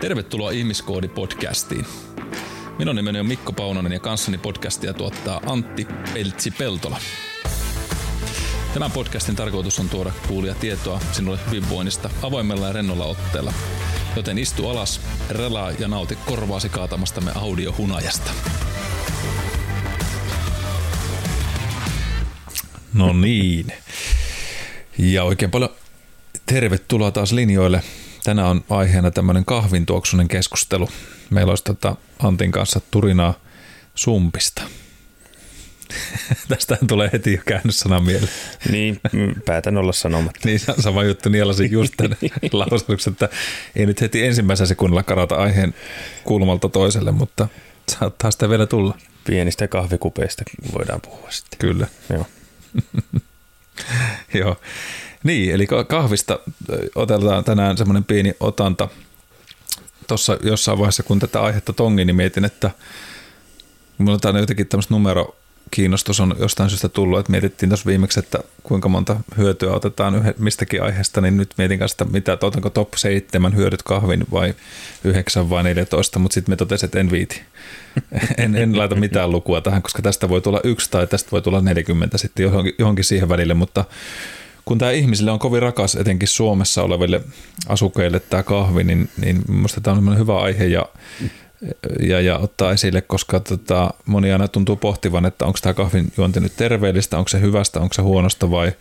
Tervetuloa Ihmiskoodi-podcastiin. Minun nimeni on Mikko Paunonen ja kanssani podcastia tuottaa Antti Peltsi-Peltola. Tämän podcastin tarkoitus on tuoda kuulia tietoa sinulle hyvinvoinnista avoimella ja rennolla otteella. Joten istu alas, relaa ja nauti korvaasi kaatamastamme audiohunajasta. No niin. Ja oikein paljon tervetuloa taas linjoille. Tänään on aiheena tämmöinen kahvintuoksunen keskustelu. Meillä olisi tota Antin kanssa turinaa sumpista. Tästähän tulee heti jo käännössana mieleen. Niin, päätän olla sanomatta. niin, sama juttu nielasin just tämän lausutuksen, että ei nyt heti ensimmäisellä sekunnilla karata aiheen kulmalta toiselle, mutta saattaa sitä vielä tulla. Pienistä kahvikupeista voidaan puhua sitten. Kyllä. Joo. Joo. Niin, eli kahvista otetaan tänään semmoinen pieni otanta. Tuossa jossain vaiheessa, kun tätä aihetta tongin, niin mietin, että minulla on jotenkin tämmöistä numero kiinnostus on jostain syystä tullut, että mietittiin tuossa viimeksi, että kuinka monta hyötyä otetaan yhden, mistäkin aiheesta, niin nyt mietin kanssa, että mitä, että otanko top 7 hyödyt kahvin vai 9 vai 14, mutta sitten me totesin, että en viiti. En, en laita mitään lukua tähän, koska tästä voi tulla yksi tai tästä voi tulla 40 sitten johonkin, johonkin siihen välille, mutta kun tämä ihmisille on kovin rakas, etenkin Suomessa oleville asukkeille tämä kahvi, niin, niin minusta tämä on hyvä aihe ja, ja, ja ottaa esille, koska tota, moni aina tuntuu pohtivan, että onko tämä kahvin juonti nyt terveellistä, onko se hyvästä, onko se huonosta vai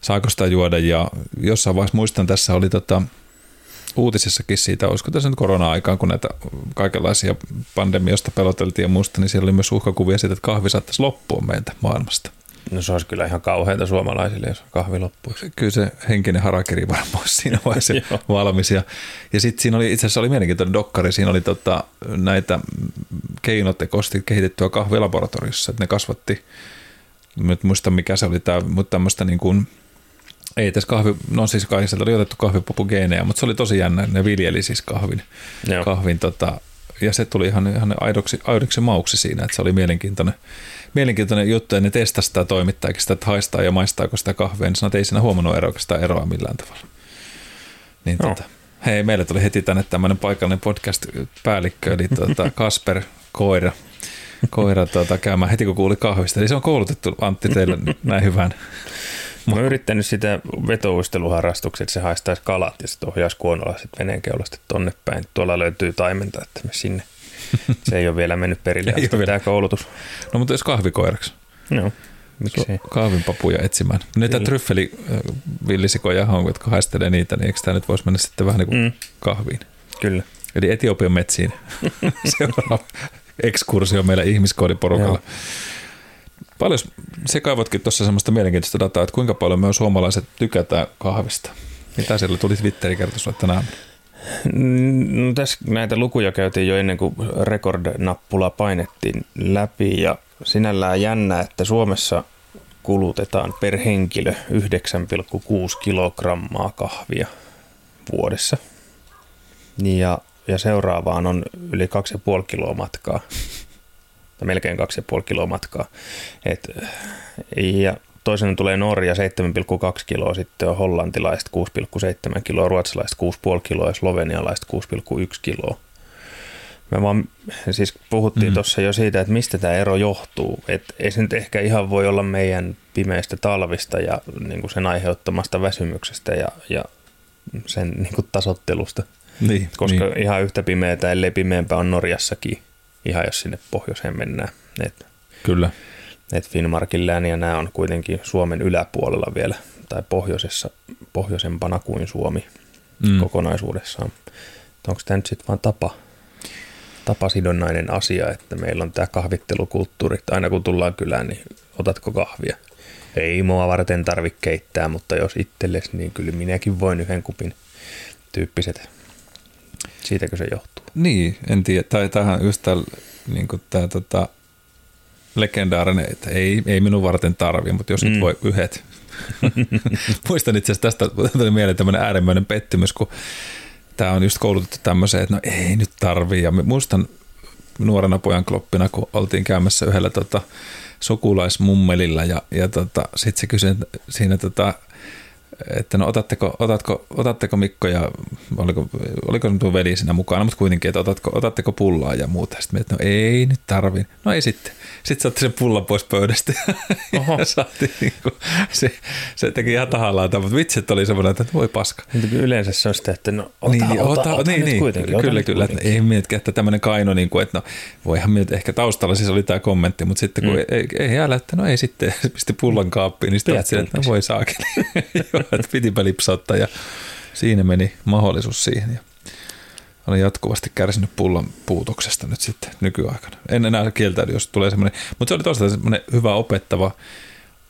saako sitä juoda. Ja jossain vaiheessa muistan, tässä oli tota, uutisissakin siitä, olisiko tässä nyt korona-aikaan, kun näitä kaikenlaisia pandemioista peloteltiin ja muusta, niin siellä oli myös uhkakuvia siitä, että kahvi saattaisi loppua meiltä maailmasta. No se olisi kyllä ihan kauheita suomalaisille, jos kahvi loppuisi. Kyllä se henkinen harakiri varmaan siinä vaiheessa valmis. Ja, ja sitten siinä oli, itse asiassa oli mielenkiintoinen dokkari, siinä oli tota, näitä keinotekoisesti kehitettyä kahvilaboratoriossa, että ne kasvatti, nyt muista mikä se oli tämä, mutta tämmöistä niin kuin, ei tässä kahvi, no siis kaikista oli otettu kahvipopugeeneja, mutta se oli tosi jännä, ne viljeli siis kahvin, Joo. kahvin tota, ja se tuli ihan, ihan aidoksi, aidoksi mauksi siinä, että se oli mielenkiintoinen, mielenkiintoinen juttu, ja ne testasi sitä toimittaakin sitä, että haistaa ja maistaako sitä kahvia, niin sanoi, että ei siinä huomannut eroa, sitä eroa millään tavalla. Niin no. tota, hei, meille tuli heti tänne tämmöinen paikallinen podcast-päällikkö, eli tuota Kasper Koira, koira tuota, käymään heti kun kuuli kahvista. Eli se on koulutettu Antti teille näin hyvän. Mä oon yrittänyt sitä vetouisteluharrastuksia, että se haistaisi kalat ja sitten ohjaisi kuonolaiset veneen keulasta tonne päin. Tuolla löytyy taimenta, että me sinne. Se ei ole vielä mennyt perille ei ole vielä. koulutus. No mutta jos kahvikoiraksi. Joo. Miksi Kahvinpapuja etsimään. Niitä tryffeli villisikoja on, jotka haistelee niitä, niin eikö tämä nyt voisi mennä sitten vähän niin kuin mm. kahviin? Kyllä. Eli Etiopian metsiin. Seuraava ekskursio meillä ihmiskoodiporukalla. Joo. Paljon se kaivotkin tuossa semmoista mielenkiintoista dataa, että kuinka paljon me suomalaiset tykätään kahvista. Mitä siellä tuli Twitteri kertoi sinulle tänään? No, tässä näitä lukuja käytiin jo ennen kuin rekordnappula painettiin läpi ja sinällään jännä, että Suomessa kulutetaan per henkilö 9,6 kilogrammaa kahvia vuodessa. Ja, ja seuraavaan on yli 2,5 kiloa matkaa tai melkein 2,5 kiloa matkaa. Et, ja toisena tulee Norja 7,2 kiloa, sitten on hollantilaiset 6,7 kiloa, ruotsalaiset 6,5 kiloa ja slovenialaiset 6,1 kiloa. Me vaan siis puhuttiin mm-hmm. tuossa jo siitä, että mistä tämä ero johtuu. Et ei se nyt ehkä ihan voi olla meidän pimeistä talvista ja niin kuin sen aiheuttamasta väsymyksestä ja, ja sen niin kuin tasottelusta. Niin, Koska niin. ihan yhtä pimeätä, ellei pimeämpää on Norjassakin ihan jos sinne pohjoiseen mennään. Et, Kyllä. Et Finnmarkin lääni ja nämä on kuitenkin Suomen yläpuolella vielä, tai pohjoisessa, pohjoisempana kuin Suomi mm. kokonaisuudessaan. Onko tämä nyt sitten vain tapa, tapasidonnainen asia, että meillä on tämä kahvittelukulttuuri, että aina kun tullaan kylään, niin otatko kahvia? Ei mua varten tarvitse keittää, mutta jos itsellesi, niin kyllä minäkin voin yhden kupin tyyppiset. Siitäkö se johtuu? Niin, en tiedä. Tai tähän just tämä, niin tämä tota, legendaarinen, että ei, ei minun varten tarvi, mutta jos mm. nyt voi yhdet. Muistan itse asiassa tästä, tuli mieleen tämmöinen äärimmäinen pettymys, kun tämä on just koulutettu tämmöiseen, että no ei nyt tarvii. Ja muistan nuorena pojan kloppina, kun oltiin käymässä yhdellä tota, sukulaismummelilla ja, ja tota, sitten se kysyi siinä tota, että no otatteko, otatko, otatteko Mikko ja oliko, oliko tuo veli siinä mukana, mutta kuitenkin, että otatko, otatteko pullaa ja muuta. Sitten että no ei nyt tarvi. No ei sitten. Sitten saatte sen pullan pois pöydästä Oho. ja saatiin, niin kuin, se, se, teki ihan tahallaan, mutta vitsit oli semmoinen, että voi paska. Yleensä se on sitä, että no ota, niin, ota, ota, ota niin, niin, kuitenkin. Ota kyllä, kyllä. Kuitenkin. Että ei mietkä, että tämmöinen kaino, niin kuin, että no voihan miettiä, ehkä taustalla siis oli tämä kommentti, mutta sitten kun mm. ei, ei älä, että no ei sitten, pisti pullan kaappiin, niin sitten että no voi saakin. että pitipä lipsauttaa ja siinä meni mahdollisuus siihen. Ja olen jatkuvasti kärsinyt pullon puutoksesta nyt sitten nykyaikana. En enää kieltäydy, jos tulee semmoinen, mutta se oli toisaalta semmoinen hyvä opettava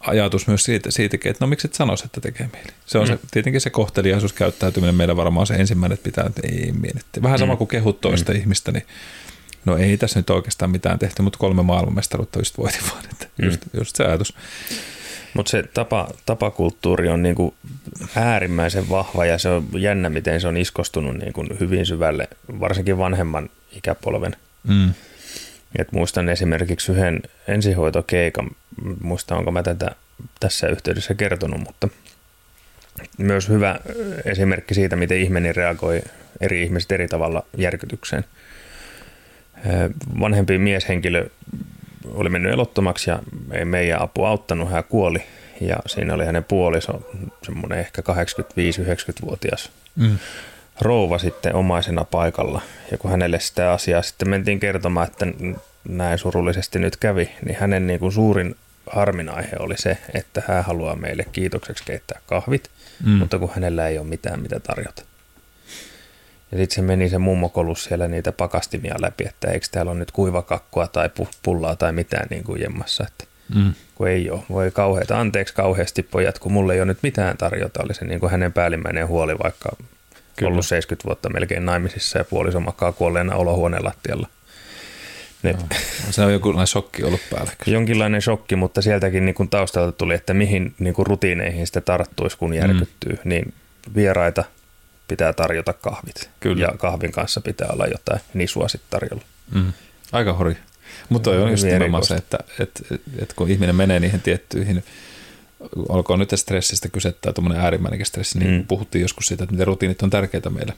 ajatus myös siitä, siitäkin, että no miksi et sanoisi, että tekee mieli. Se on mm. se, tietenkin se kohteliaisuus käyttäytyminen meillä varmaan se ensimmäinen, että pitää, että ei mietitty. Vähän sama mm. kuin kehut toista mm. ihmistä, niin no ei tässä nyt oikeastaan mitään tehty, mutta kolme maailmanmestaruutta just voitin vaan, että mm. just, just se ajatus. Mutta se tapa, tapakulttuuri on niinku äärimmäisen vahva ja se on jännä, miten se on iskostunut niinku hyvin syvälle, varsinkin vanhemman ikäpolven. Mm. Et muistan esimerkiksi yhden ensihoitokeikan, muista onko mä tätä tässä yhteydessä kertonut, mutta myös hyvä esimerkki siitä, miten ihminen reagoi eri ihmiset eri tavalla järkytykseen. Vanhempi mieshenkilö oli mennyt elottomaksi ja ei meidän apu auttanut, hän kuoli ja siinä oli hänen puoliso, semmoinen ehkä 85-90-vuotias mm. rouva sitten omaisena paikalla. Ja kun hänelle sitä asiaa sitten mentiin kertomaan, että näin surullisesti nyt kävi, niin hänen niin kuin suurin harminaihe oli se, että hän haluaa meille kiitokseksi keittää kahvit, mm. mutta kun hänellä ei ole mitään mitä tarjota. Ja sitten se meni se mummokolus siellä niitä pakastimia läpi, että eikö täällä ole nyt kuivakakkua tai pullaa tai mitään niin kuin jemmassa. Että mm. Kun ei ole. Voi kauheita, anteeksi kauheasti pojat, kun mulle ei ole nyt mitään tarjota. Oli se niin kuin hänen päällimmäinen huoli, vaikka Kyllä. ollut 70 vuotta melkein naimisissa ja puoliso makaa kuolleena olohuoneen lattialla. No, se on joku shokki ollut päällä. Jonkinlainen shokki, mutta sieltäkin niin kuin taustalta tuli, että mihin niin kuin rutiineihin sitä tarttuisi, kun järkyttyy. Mm. Niin vieraita – pitää tarjota kahvit. Kyllä. Ja kahvin kanssa pitää olla jotain nisua sitten tarjolla. Mm. Aika hori. Mutta on just nimenomaan se, että, että, että, että kun ihminen menee niihin tiettyihin, olkoon nyt stressistä kyse tai tuommoinen äärimmäinenkin stressi, niin mm. puhuttiin joskus siitä, että miten rutiinit on tärkeitä meille.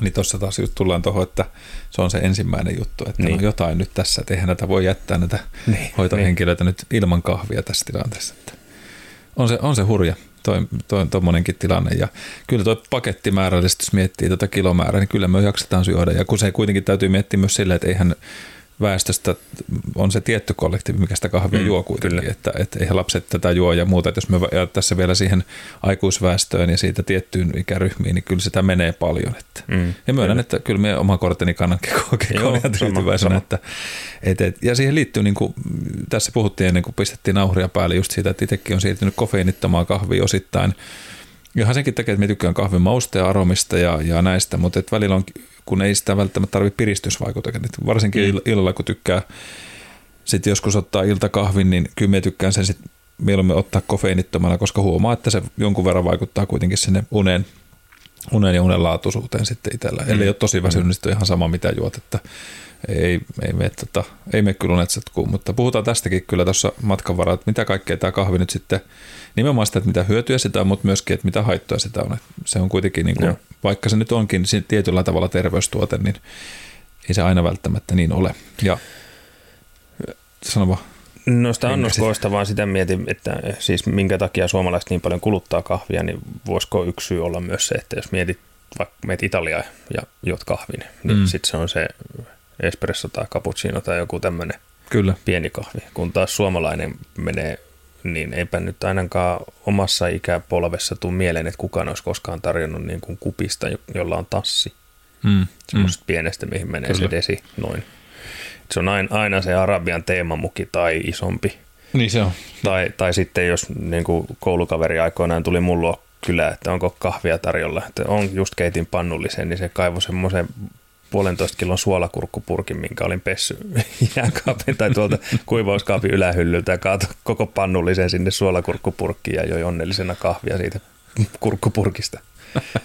Niin tuossa taas just tullaan tuohon, että se on se ensimmäinen juttu, että niin. on jotain nyt tässä, että eihän näitä voi jättää näitä niin, hoitohenkilöitä niin. nyt ilman kahvia tässä tilanteessa. Että on, se, on se hurja toi, toi, tilanne. Ja kyllä tuo pakettimäärällisesti, jos miettii tuota kilomäärää, niin kyllä me jaksetaan syödä. Ja kun se kuitenkin täytyy miettiä myös silleen, että eihän väestöstä on se tietty kollektiivi, mikä sitä kahvia mm, juo kuitenkin, kyllä. että, että eihän lapset tätä juo ja muuta, että jos me ja tässä vielä siihen aikuisväestöön ja siitä tiettyyn ikäryhmiin, niin kyllä sitä menee paljon. Että. Mm, ja myönnän, kyllä. että kyllä me oma korteni kannankin kokea tyytyväisenä. Että, et, et, ja siihen liittyy, niin kuin, tässä puhuttiin ennen kuin pistettiin nauhria päälle just siitä, että itsekin on siirtynyt kofeiinittomaan kahvia osittain, Ihan senkin takia, että me tykkään kahvin mausta ja aromista ja, ja näistä, mutta et välillä on kun ei sitä välttämättä tarvitse piristysvaikutuksia. Varsinkin mm. illalla, kun tykkää sitten joskus ottaa iltakahvin, niin kyllä me tykkään sen sitten mieluummin ottaa kofeiinittomana, koska huomaa, että se jonkun verran vaikuttaa kuitenkin sinne unen, unen ja unen laatuisuuteen sitten itsellä. Mm. Eli ole tosi väsynyt, niin on ihan sama mitä juot, että ei, ei mene, tota, ei mene kyllä unet mutta puhutaan tästäkin kyllä tuossa matkan varrella, että mitä kaikkea tämä kahvi nyt sitten nimenomaan sitä, että mitä hyötyä sitä on, mutta myöskin, että mitä haittoja sitä on. Se on kuitenkin, niin kuin, vaikka se nyt onkin tietyllä tavalla terveystuote, niin ei se aina välttämättä niin ole. Ja sano vaan. Noista annoskoosta vaan sitä mietin, että siis minkä takia suomalaiset niin paljon kuluttaa kahvia, niin voisiko yksi syy olla myös se, että jos mietit vaikka meet Italiaa ja juot kahvin, niin mm. sitten se on se espresso tai cappuccino tai joku tämmöinen Kyllä. pieni kahvi. Kun taas suomalainen menee niin eipä nyt ainakaan omassa ikäpolvessa tule mieleen, että kukaan olisi koskaan tarjonnut niin kuin kupista, jolla on tassi. Mm. Semmoisesta mm. pienestä, mihin menee Kyllä. se desi noin. Se on aina se arabian teemamuki tai isompi. Niin se on. Tai, tai sitten jos niin kuin koulukaveri aikoinaan tuli mulla kyllä, että onko kahvia tarjolla, että on just keitin pannullisen, niin se kaivoi semmoisen puolentoista kilon suolakurkkupurkin, minkä olin pessy jääkaapin tai tuolta kuivauskaapin ylähyllyltä ja kaato koko pannullisen sinne suolakurkkupurkkiin ja joi onnellisena kahvia siitä kurkkupurkista.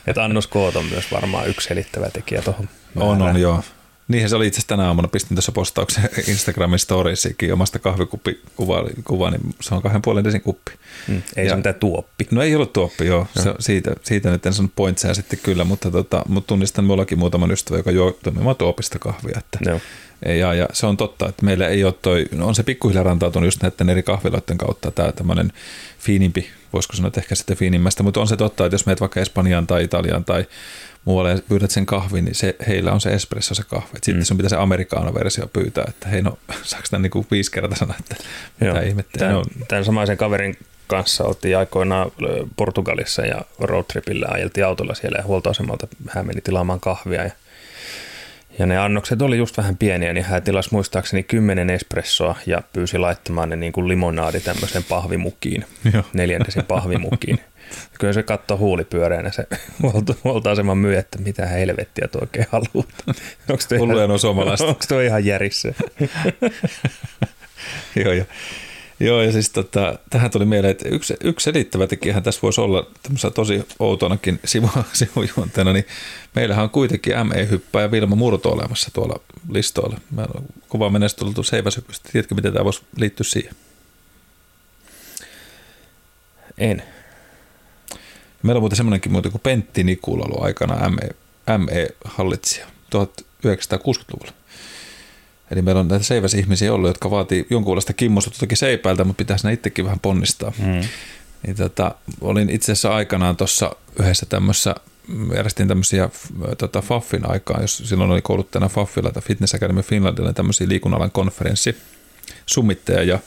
Että annoskoot on myös varmaan yksi selittävä tekijä tuohon. On, on, joo. Niinhän se oli itse asiassa tänä aamuna, pistin tuossa postauksen Instagramin storiesikin omasta kahvikuvaa, niin se on kahden puolen desin kuppi. Mm, ei ja, se mitään tuoppi. No ei ollut tuoppi, joo. joo. Se, siitä, siitä nyt en sanonut pointseja sitten kyllä, mutta, tota, mutta tunnistan minullakin muutaman ystävän, joka juo toimimaan tuopista kahvia. Että, joo. Ja, ja, se on totta, että meillä ei ole toi, no on se pikkuhiljaa rantautunut just näiden eri kahviloiden kautta tämä tämmöinen fiinimpi, voisiko sanoa, että ehkä sitten fiinimmästä, mutta on se totta, että jos menet vaikka Espanjaan tai Italiaan tai muualle ja pyydät sen kahvin, niin se, heillä on se espresso se kahvi. Sitten mm. sun pitää se amerikaano-versio pyytää, että hei no, saako tämän niin viisi kertaa sanoa, että mitä ihmettä. Tämän, no. tämän samaisen kaverin kanssa oltiin aikoinaan Portugalissa ja roadtripillä ajeltiin autolla siellä ja huoltoasemalta hän meni tilaamaan kahvia ja ja ne annokset oli just vähän pieniä, niin hän tilasi muistaakseni kymmenen espressoa ja pyysi laittamaan ne niin kuin limonaadi tämmöiseen pahvimukiin, neljännesin pahvimukiin. Kyllä se katsoi huulipyöreänä se huoltoaseman myy, että mitä helvettiä tuo oikein haluaa. Onko tuo ihan, on suomalaista. Onko tuo ihan järissä? joo, joo. Joo, ja siis tota, tähän tuli mieleen, että yksi, yksi selittävä tekijähän tässä voisi olla tosi outonakin sivu, sivujuonteena, niin meillähän on kuitenkin ME-hyppää ja Vilma Murto olemassa tuolla listoilla. Mä olen kuvaa menestultu seiväsypystä. Tiedätkö, miten tämä voisi liittyä siihen? En. Meillä on muuten semmoinenkin muuten kuin Pentti Nikula ollut aikana ME, ME-hallitsija 1960-luvulla. Eli meillä on näitä seiväsihmisiä ollut, jotka vaatii jonkunlaista kimmosuutta toki seipäältä, mutta pitäisi ne itsekin vähän ponnistaa. Mm. Niin tota, olin itse asiassa aikanaan tuossa yhdessä tämmössä, järjestin tämmöisiä tota, Faffin aikaa, jos silloin oli kouluttajana Faffilla tai Fitness Academy Finlandilla tämmöisiä liikunnalan konferenssi summitteja ja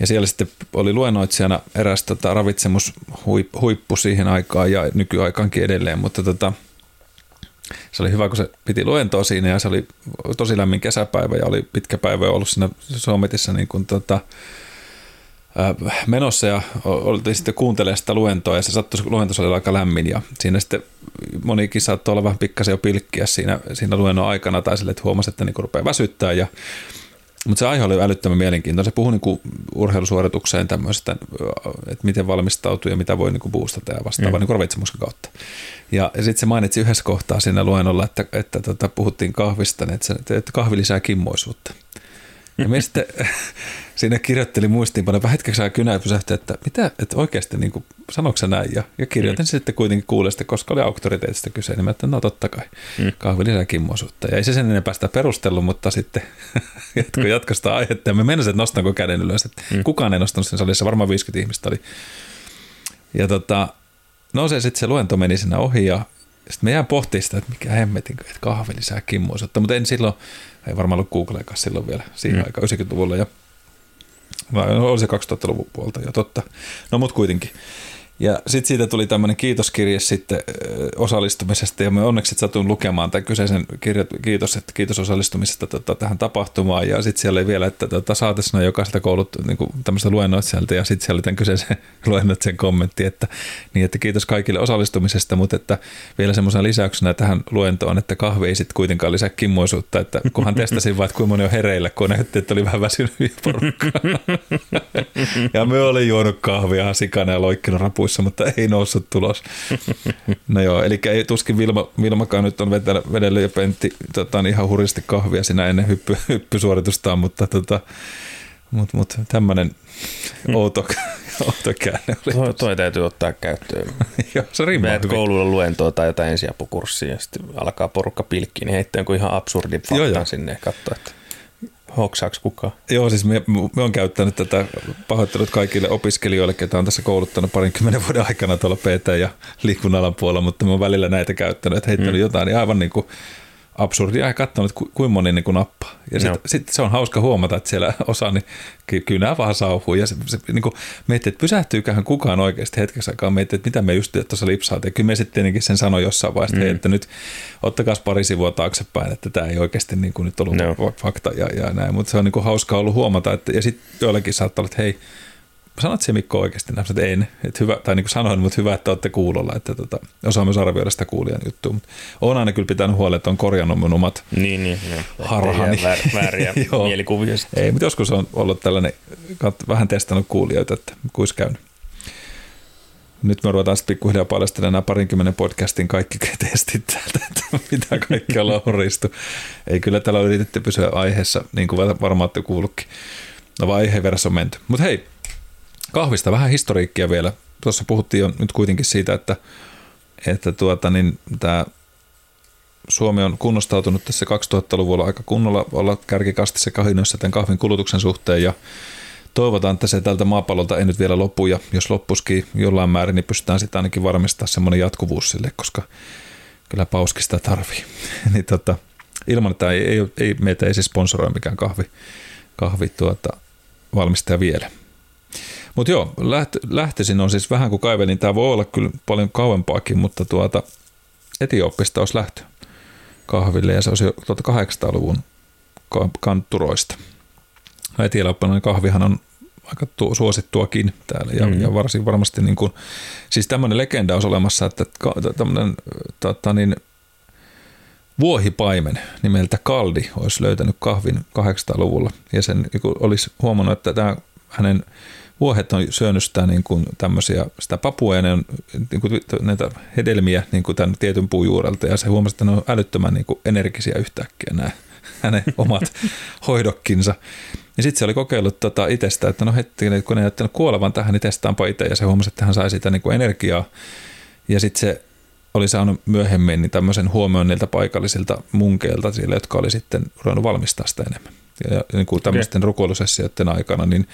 ja siellä sitten oli luennoitsijana eräs tota, ravitsemushuippu siihen aikaan ja nykyaikaankin edelleen, mutta tota, se oli hyvä, kun se piti luentoa siinä ja se oli tosi lämmin kesäpäivä ja oli pitkä päivä ollut siinä Suometissa niin kuin, tota, menossa ja oltiin sitten kuuntelemaan sitä luentoa ja se sattui, luento oli aika lämmin ja siinä sitten monikin saattoi olla vähän pikkasen jo pilkkiä siinä, siinä luennon aikana tai sille, että huomasi, että niin rupeaa väsyttää ja mutta se aihe oli älyttömän mielenkiintoinen. Se puhui niinku urheilusuoritukseen tämmöistä, että miten valmistautuu ja mitä voi niinku boostata ja vastaavaa mm. niinku ravitsemuksen kautta. Ja, ja sitten se mainitsi yhdessä kohtaa siinä luennolla, että, että tota, puhuttiin kahvista, niin että, se, että kahvi lisää kimmoisuutta. Ja sitten siinä kirjoitteli muistiinpano vähän hetkeksi aikaa kynää pysähtyä, että mitä, että oikeasti niin kuin, sanoiko näin? Ja, ja kirjoitin mm. sitten kuitenkin kuulesta, koska oli auktoriteetista kyse, niin mä että no totta kai, mm. kahvi lisää kimmoisuutta. Ja ei se sen enempää sitä perustellut, mutta sitten jatko, mm. jatko sitä aihetta. Ja mä menisin, että nostanko käden ylös, että mm. kukaan ei nostanut sen salissa, varmaan 50 ihmistä oli. Ja tota, no se sitten se luento meni siinä ohi ja sitten me jään pohtimaan sitä, että mikä hemmetin, että kahvi lisää kimmoisuutta, mutta en silloin, ei varmaan ollut Googleakaan silloin vielä siinä mm. aikaa 90-luvulla ja vai oli se 2000-luvun puolta jo totta. No mutta kuitenkin. Ja sitten siitä tuli tämmöinen kiitoskirje sitten osallistumisesta. Ja me onneksi satun lukemaan tämän kyseisen kirjat, kiitos, että kiitos osallistumisesta tota, tähän tapahtumaan. Ja sitten siellä oli vielä, että tota, saatesana jokaista koulut niin tämmöistä luennoitsijalta ja sitten siellä oli tämän kyseisen luennoitsijan kommentti, että, niin, että kiitos kaikille osallistumisesta, mutta että vielä semmoisena lisäyksenä tähän luentoon, että kahvi ei sitten kuitenkaan lisää kimmoisuutta, että kunhan testasin vaan, että kuinka moni on hereillä, kun näytti, että oli vähän väsynyt porukkaa. ja me olin juonut kahvia sikana ja loikkinut rapuissa luvuissa, mutta ei noussut tulos. No joo, eli ei tuskin Vilma, Vilmakaan nyt on vedellyt ja Pentti tota, niin ihan hurjasti kahvia siinä ennen hyppy, hyppysuoritustaan, mutta tota, mut, mut, tämmöinen outo, outo käänne oli. Toi, toi täytyy ottaa käyttöön. joo, se rimaa Meet koululla luentoa tai jotain ensiapukurssia ja sitten alkaa porukka pilkkiä, niin heittää joku ihan absurdi faktan sinne ja katsoa, että hoksaako kukaan? Joo, siis me, me on käyttänyt tätä pahoittelut kaikille opiskelijoille, ketä on tässä kouluttanut parinkymmenen vuoden aikana tuolla PT- ja liikunnalan puolella, mutta me on välillä näitä käyttänyt, että heittänyt mm. jotain niin aivan niin kuin absurdia ja katsonut, ku, kuinka moni niin kuin nappaa. Ja sitten sit se on hauska huomata, että siellä osa, niin kyllä nämä vaan sauhuu. Ja se, se niin kuin miettii, että pysähtyyköhän kukaan oikeasti hetkeksi aikaa miettii, että mitä me just tuossa lipsaa. Ja kyllä me sitten tietenkin sen sanoi jossain vaiheessa, mm. että nyt ottakaa pari sivua taaksepäin, että tämä ei oikeasti niin kuin nyt ollut no. fakta ja, ja näin. Mutta se on niin kuin hauskaa ollut huomata, että ja sitten joillekin saattaa olla, että hei, sanot se Mikko oikeasti näin, että en, että hyvä, tai niin kuin sanoin, mutta hyvä, että olette kuulolla, että tota, osaa myös arvioida sitä kuulijan juttua. Mutta olen aina kyllä pitänyt huolta, että on korjannut mun omat niin, niin, niin. harhani. Väär, vääriä mielikuvia. Ei, mutta joskus on ollut tällainen, vähän testannut kuulijoita, että kuis käynyt. Nyt me ruvetaan sitten pikkuhiljaa paljastelemaan nämä parinkymmenen podcastin kaikki testit täältä, että mitä kaikkea lauristu. Ei kyllä täällä on yritetty pysyä aiheessa, niin kuin varmaan olette kuullutkin. No vaan aiheen verran on menty. Mutta hei, kahvista vähän historiikkia vielä. Tuossa puhuttiin jo nyt kuitenkin siitä, että, että tuota, niin tämä Suomi on kunnostautunut tässä 2000-luvulla aika kunnolla olla kärkikastissa kahinoissa tämän kahvin kulutuksen suhteen ja toivotaan, että se tältä maapallolta ei nyt vielä lopu ja jos loppuskin jollain määrin, niin pystytään sitten ainakin varmistaa semmoinen jatkuvuus sille, koska kyllä pauski sitä tarvii. niin tota, ilman, että ei, ei, ei, meitä ei siis sponsoroi mikään kahvi, kahvi tuota, valmistaja vielä. Mutta joo, läht, lähtisin on siis vähän kuin kaivelin, tämä voi olla kyllä paljon kauempaakin, mutta tuota, Etiopista olisi lähtö kahville ja se olisi jo 1800-luvun kantturoista. Etelä-Eurooppalainen kahvihan on aika tu- suosittuakin täällä ja, mm. ja varsin varmasti niin kuin, siis tämmöinen legenda olisi olemassa, että tämmöinen tota niin, vuohipaimen nimeltä Kaldi olisi löytänyt kahvin 800-luvulla ja sen niin olisi huomannut, että tämä hänen vuohet on syönyt sitä niin kuin tämmöisiä, sitä papuja, ne on niin kuin, näitä hedelmiä niin kuin tämän tietyn puun juurelta ja se huomasi, että ne on älyttömän niin kuin energisiä yhtäkkiä nämä hänen omat hoidokkinsa. Ja sitten se oli kokeillut tota itsestä, että no hetki, kun ne jättänyt kuolevan tähän, niin testaanpa itse. Ja se huomasi, että hän sai sitä niin kuin energiaa. Ja sitten se oli saanut myöhemmin niin tämmöisen huomioon niiltä paikallisilta munkeilta, siellä, jotka oli sitten ruvennut valmistaa sitä enemmän. Ja niin kuin tämmöisten okay. rukoilusessioiden aikana, niin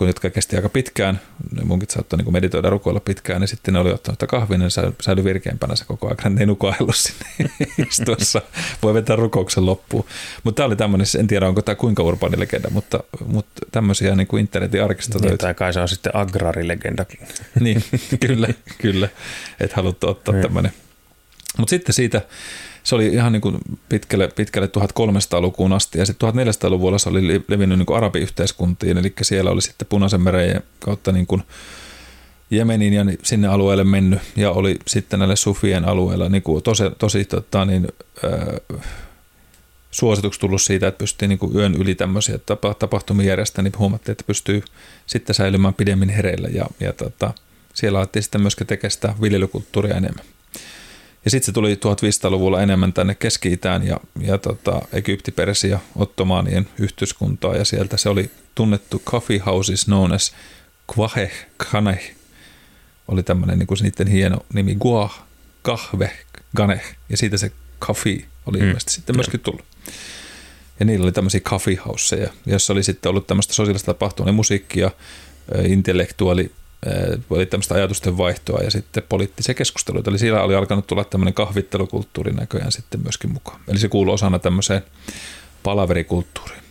kun jotka kesti aika pitkään, ne munkit saattoi niin meditoida rukoilla pitkään, niin sitten ne oli ottanut kahvin, niin säilyi virkeämpänä se koko ajan, ne ei nukaillut sinne istuessa. Voi vetää rukouksen loppuun. Mutta tämä oli tämmöinen, en tiedä onko tämä kuinka urbaani legenda, mutta, mutta tämmöisiä niin kuin internetin arkista niin, Tai kai se on sitten agrarilegenda. niin, kyllä, kyllä. Et haluttu ottaa niin. tämmöinen. Mutta sitten siitä se oli ihan niin kuin pitkälle, pitkälle 1300-lukuun asti. Ja sitten 1400-luvulla se oli levinnyt niin kuin arabiyhteiskuntiin, eli siellä oli sitten Punaisen meren kautta niin kuin Jemenin ja sinne alueelle mennyt. Ja oli sitten näille sufien alueilla niin kuin tosi, tosi tota, niin, äh, suosituksi tullut siitä, että pystyy niin kuin yön yli tämmöisiä tapahtumia järjestämään, niin huomattiin, että pystyy sitten säilymään pidemmin hereillä. Ja, ja tota, siellä alettiin sitten myöskin tekemään sitä viljelykulttuuria enemmän. Ja sitten se tuli 1500-luvulla enemmän tänne Keski-Itään ja, ja tota, Egypti, Persia, Ottomaanien yhteiskuntaa ja sieltä se oli tunnettu coffee houses known as Kwahe Khaneh. Oli tämmöinen niin niiden hieno nimi Guah, Kahve, Ganeh ja siitä se coffee oli mm. ilmeisesti sitten myöskin tullut. Ja niillä oli tämmöisiä coffee houseja, jossa oli sitten ollut tämmöistä sosiaalista tapahtumaa, musiikkia, intellektuaali oli tämmöistä ajatusten vaihtoa ja sitten poliittisia keskusteluita. Eli siellä oli alkanut tulla tämmöinen kahvittelukulttuuri näköjään sitten myöskin mukaan. Eli se kuuluu osana tämmöiseen palaverikulttuuriin.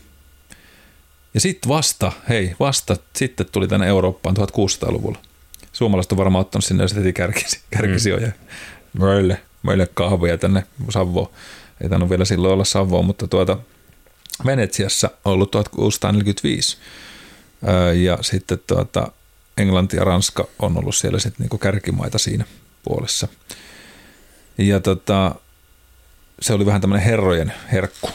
Ja sitten vasta, hei, vasta sitten tuli tänne Eurooppaan 1600-luvulla. Suomalaiset on varmaan ottanut sinne jo heti kärkisi, kärkisijoja. Mm. Meille, meille kahvia tänne Savoon. Ei tainnut vielä silloin olla Savoa, mutta tuota, Venetsiassa on ollut 1645. Ja sitten tuota, Englanti ja Ranska on ollut siellä sitten niinku kärkimaita siinä puolessa. Ja tota, se oli vähän tämmöinen herrojen herkku.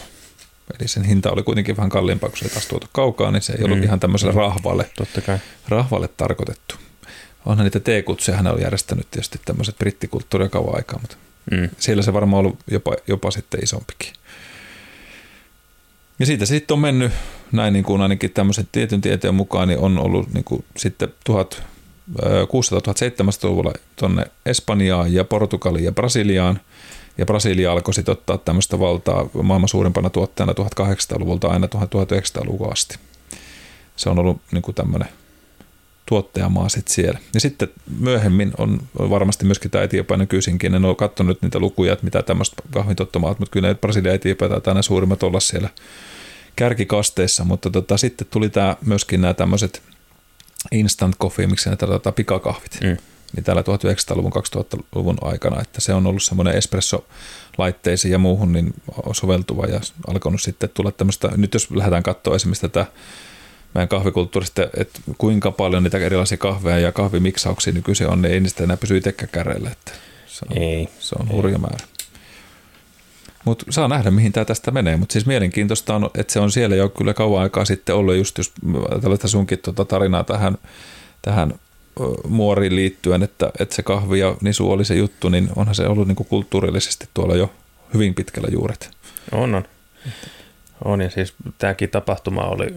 Eli sen hinta oli kuitenkin vähän kalliimpaa, kun se ei taas tuotu kaukaa, niin se ei ollut mm. ihan tämmöiselle rahvalle, Totta kai. rahvalle tarkoitettu. Onhan niitä teekutsuja, hän on järjestänyt tietysti tämmöiset brittikulttuuria kauan aikaa, mutta mm. siellä se varmaan ollut jopa, jopa sitten isompikin. Ja siitä sitten on mennyt näin niin kuin ainakin tämmöisen tietyn tieteen mukaan, niin on ollut niin kuin sitten 1600-1700-luvulla tuonne Espanjaan ja Portugaliin ja Brasiliaan. Ja Brasilia alkoi sitten ottaa tämmöistä valtaa maailman suurimpana tuottajana 1800-luvulta aina 1900-luvun asti. Se on ollut niin kuin tämmöinen tuottajamaa sitten siellä. Ja sitten myöhemmin on varmasti myöskin tämä Etiopia nykyisinkin. En ole katsonut niitä lukuja, että mitä tämmöistä kahvintottomaat, mutta kyllä Brasilia ja Etiopia taitaa suurimmat olla siellä kärkikasteissa, mutta tota, sitten tuli tämä, myöskin nämä tämmöiset instant coffee, miksi ne tota, pikakahvit. Mm. Niin täällä 1900-luvun, 2000-luvun aikana, että se on ollut semmoinen espresso-laitteisiin ja muuhun niin soveltuva ja alkanut sitten tulla tämmöistä, nyt jos lähdetään katsoa esimerkiksi tätä meidän kahvikulttuurista, että kuinka paljon niitä erilaisia kahveja ja kahvimiksauksia nykyisin on, niin ei niistä enää pysy itsekään käreillä. Että se on, ei. Se on hurja määrä. Mutta saa nähdä, mihin tämä tästä menee. Mutta siis mielenkiintoista on, että se on siellä jo kyllä kauan aikaa sitten ollut, just jos tällaista sunkin tuota tarinaa tähän, tähän muoriin liittyen, että, että se kahvi ja nisu oli se juttu, niin onhan se ollut niin kuin kulttuurillisesti tuolla jo hyvin pitkällä juuret. On, on. On ja siis tämäkin tapahtuma oli,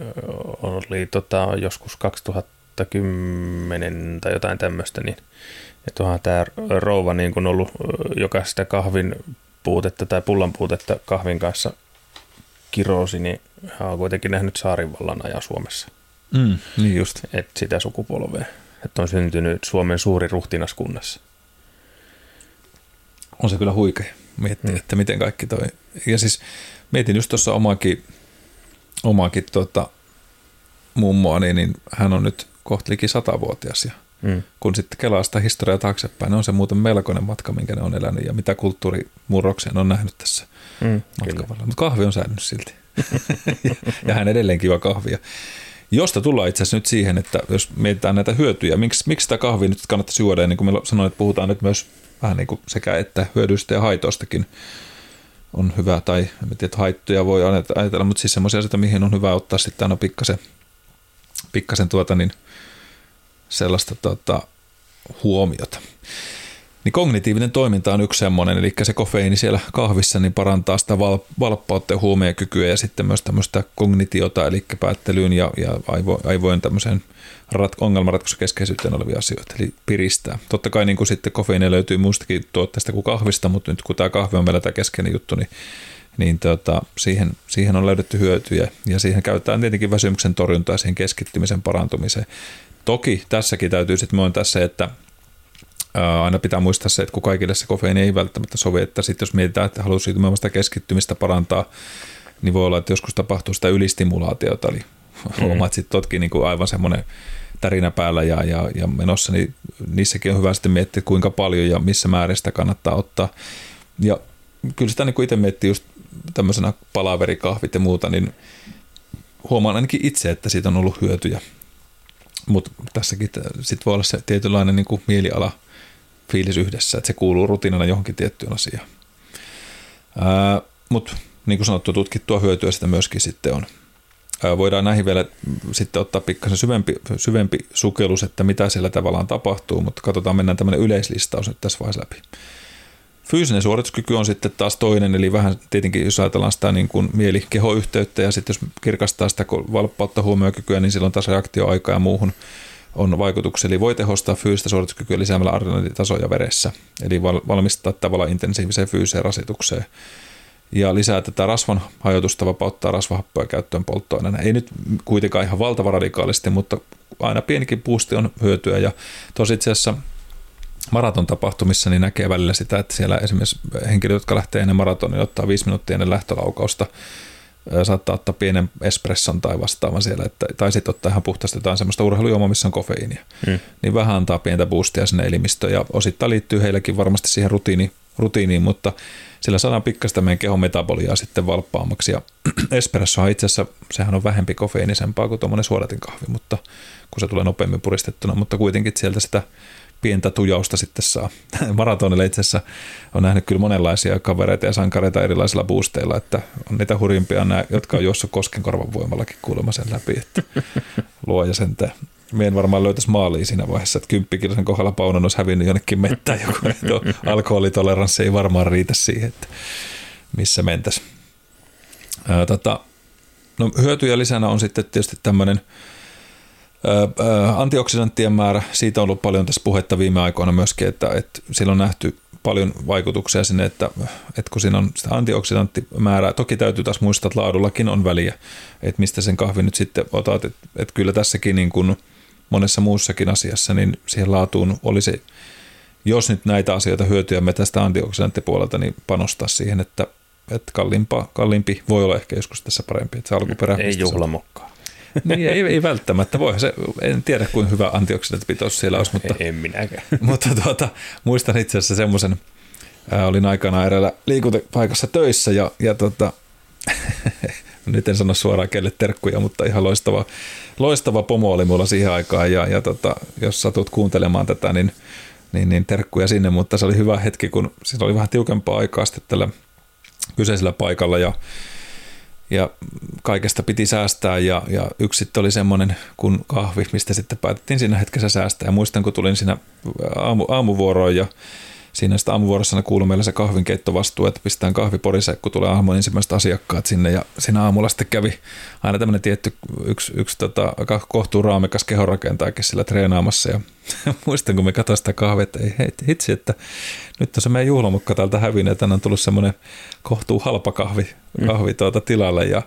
oli tota, joskus 2010 tai jotain tämmöistä, niin että onhan tämä rouva niin kuin ollut, joka sitä kahvin puutetta tai pullan puutetta kahvin kanssa kirosi, niin hän on kuitenkin nähnyt saarivallan ajan Suomessa. Mm, niin just. Et sitä sukupolvea. Että on syntynyt Suomen suuri ruhtinaskunnassa. On se kyllä huikea miettiä, mm. että miten kaikki toi. Ja siis mietin just tuossa omaakin, omaakin tota, mummoa, niin, niin hän on nyt kohta liki satavuotias ja mm. kun sitten kelaa sitä historiaa taaksepäin, niin on se muuten melkoinen matka, minkä ne on elänyt ja mitä kulttuurimurroksen on nähnyt tässä mm, matkavalla. Mutta kahvi on säilynyt silti. ja hän edelleenkin juo kahvia. Josta tullaan itse asiassa nyt siihen, että jos mietitään näitä hyötyjä, miksi, miksi sitä kahvia nyt kannattaisi juoda, ja niin kuin sanoin, että puhutaan nyt myös vähän niin kuin sekä että hyödyistä ja haitoistakin on hyvä, tai en tiedä, että haittoja voi ajatella, mutta siis semmoisia asioita, mihin on hyvä ottaa sitten aina pikkasen, pikkasen tuota niin, sellaista tuota, huomiota. Niin kognitiivinen toiminta on yksi semmoinen, eli se kofeiini siellä kahvissa niin parantaa sitä val- valppautta ja huomiokykyä ja sitten myös tämmöistä kognitiota, eli päättelyyn ja, ja aivo, aivojen tämmöiseen rat- ongelmanratkaisukeskeisyyteen olevia asioita, eli piristää. Totta kai niin kuin sitten kofeiini löytyy muustakin tuotteesta kuin kahvista, mutta nyt kun tämä kahvi on meillä tämä keskeinen juttu, niin niin tota, siihen, siihen on löydetty hyötyjä ja siihen käytetään tietenkin väsymyksen torjuntaa siihen keskittymisen parantumiseen. Toki tässäkin täytyy sitten myöntää se, että aina pitää muistaa se, että kun kaikille se kofeiini ei välttämättä sovi, että sitten jos mietitään, että haluaa siitä keskittymistä parantaa, niin voi olla, että joskus tapahtuu sitä ylistimulaatiota, eli mm. huomaat sitten totkin niin kuin aivan semmoinen tärinä päällä ja, ja, ja menossa, niin niissäkin on hyvä sitten miettiä, kuinka paljon ja missä määrin sitä kannattaa ottaa. Ja kyllä sitä niin kuin itse miettii just tämmöisenä palaverikahvit ja muuta, niin huomaan ainakin itse, että siitä on ollut hyötyjä. Mutta tässäkin sitten voi olla se tietynlainen niin kuin mieliala – fiilis yhdessä, että se kuuluu rutiinina johonkin tiettyyn asiaan. Mutta niin kuin sanottu, tutkittua hyötyä sitä myöskin sitten on. Voidaan näihin vielä sitten ottaa pikkasen syvempi, syvempi sukellus, että mitä siellä tavallaan tapahtuu, mutta katsotaan, mennään tämmöinen yleislistaus nyt tässä vaiheessa läpi. Fyysinen suorituskyky on sitten taas toinen, eli vähän tietenkin jos ajatellaan sitä niin kuin mieli-keho-yhteyttä ja sitten jos kirkastaa sitä valppautta huomiokykyä, niin silloin taas reaktioaika ja muuhun on vaikutuksia, eli voi tehostaa fyysistä suorituskykyä lisäämällä adrenalitasoja veressä, eli valmistaa tavallaan intensiiviseen fyysiseen rasitukseen. Ja lisää tätä rasvan hajotusta, vapauttaa rasvahappoja käyttöön polttoaineena. Ei nyt kuitenkaan ihan valtava radikaalisti, mutta aina pienikin puusti on hyötyä. Ja tosi itse asiassa maraton tapahtumissa niin näkee välillä sitä, että siellä esimerkiksi henkilöt, jotka lähtee ennen maratonia, ottaa viisi minuuttia ennen lähtölaukausta – saattaa ottaa pienen espresson tai vastaavan siellä, että, tai sitten ottaa ihan puhtaasti jotain semmoista urheilujuomaa, missä on kofeiinia. Hmm. Niin vähän antaa pientä boostia sinne elimistöön ja osittain liittyy heillekin varmasti siihen rutiini, rutiiniin, mutta sillä saadaan pikkasta meidän kehon metaboliaa sitten valppaammaksi. Ja espresso itse asiassa, sehän on vähempi kofeiinisempaa kuin tuommoinen suodatinkahvi, mutta kun se tulee nopeammin puristettuna, mutta kuitenkin sieltä sitä pientä tujausta sitten saa. Maratonille itse asiassa on nähnyt kyllä monenlaisia kavereita ja sankareita erilaisilla boosteilla, että on niitä hurjimpia nämä, jotka on juossut koskenkorvan voimallakin kuulemma sen läpi, että luoja sentään. Mie en varmaan löytäisi maaliin siinä vaiheessa, että kymppikilosen kohdalla Paunon olisi hävinnyt jonnekin mettään joku, että alkoholitoleranssi ei varmaan riitä siihen, että missä mentäisiin. Tota, no, hyötyjä lisänä on sitten tietysti tämmöinen Antioksidanttien määrä, siitä on ollut paljon tässä puhetta viime aikoina myöskin, että, että sillä on nähty paljon vaikutuksia sinne, että, että kun siinä on sitä antioksidanttimäärää, toki täytyy taas muistaa, että laadullakin on väliä, että mistä sen kahvin nyt sitten otat, että, että kyllä tässäkin niin kuin monessa muussakin asiassa, niin siihen laatuun olisi, jos nyt näitä asioita hyötyä me tästä antioksidanttipuolelta, niin panostaa siihen, että, että kalliimpa, kalliimpi voi olla ehkä joskus tässä parempi, että se alkuperä... Ei juhlamokkaa niin, ei, ei välttämättä. Voi se, en tiedä kuinka hyvä antioksidanttipitoisuus siellä olisi, mutta, en minäkään. mutta tuota, muistan itse asiassa semmoisen, olin aikanaan eräällä liikuntapaikassa töissä ja, ja tota, nyt en sano suoraan kelle terkkuja, mutta ihan loistava, loistava pomo oli mulla siihen aikaan. Ja, ja tota, jos satut kuuntelemaan tätä, niin, niin, niin terkkuja sinne, mutta se oli hyvä hetki, kun siinä oli vähän tiukempaa aikaa sitten tällä kyseisellä paikalla. Ja ja kaikesta piti säästää. Ja, ja yksi sitten oli semmoinen kuin kahvi, mistä sitten päätettiin siinä hetkessä säästää. Ja muistan, kun tulin siinä aamu, aamuvuoroon ja siinä sitä aamuvuorossa kuului meillä se kahvinkeittovastuu, että pistetään kahvi porisee, kun tulee aamun ensimmäiset asiakkaat sinne. Ja siinä aamulla sitten kävi aina tämmöinen tietty yksi, yksi tota, kohtuu raamikas kehonrakentajakin sillä treenaamassa. Ja muistan, kun me katsoin sitä kahvia, että ei hitsi, että nyt on se meidän juhlamukka täältä hävinnyt, että on tullut semmoinen kohtuu halpa kahvi, mm. kahvi tuota tilalle. Ja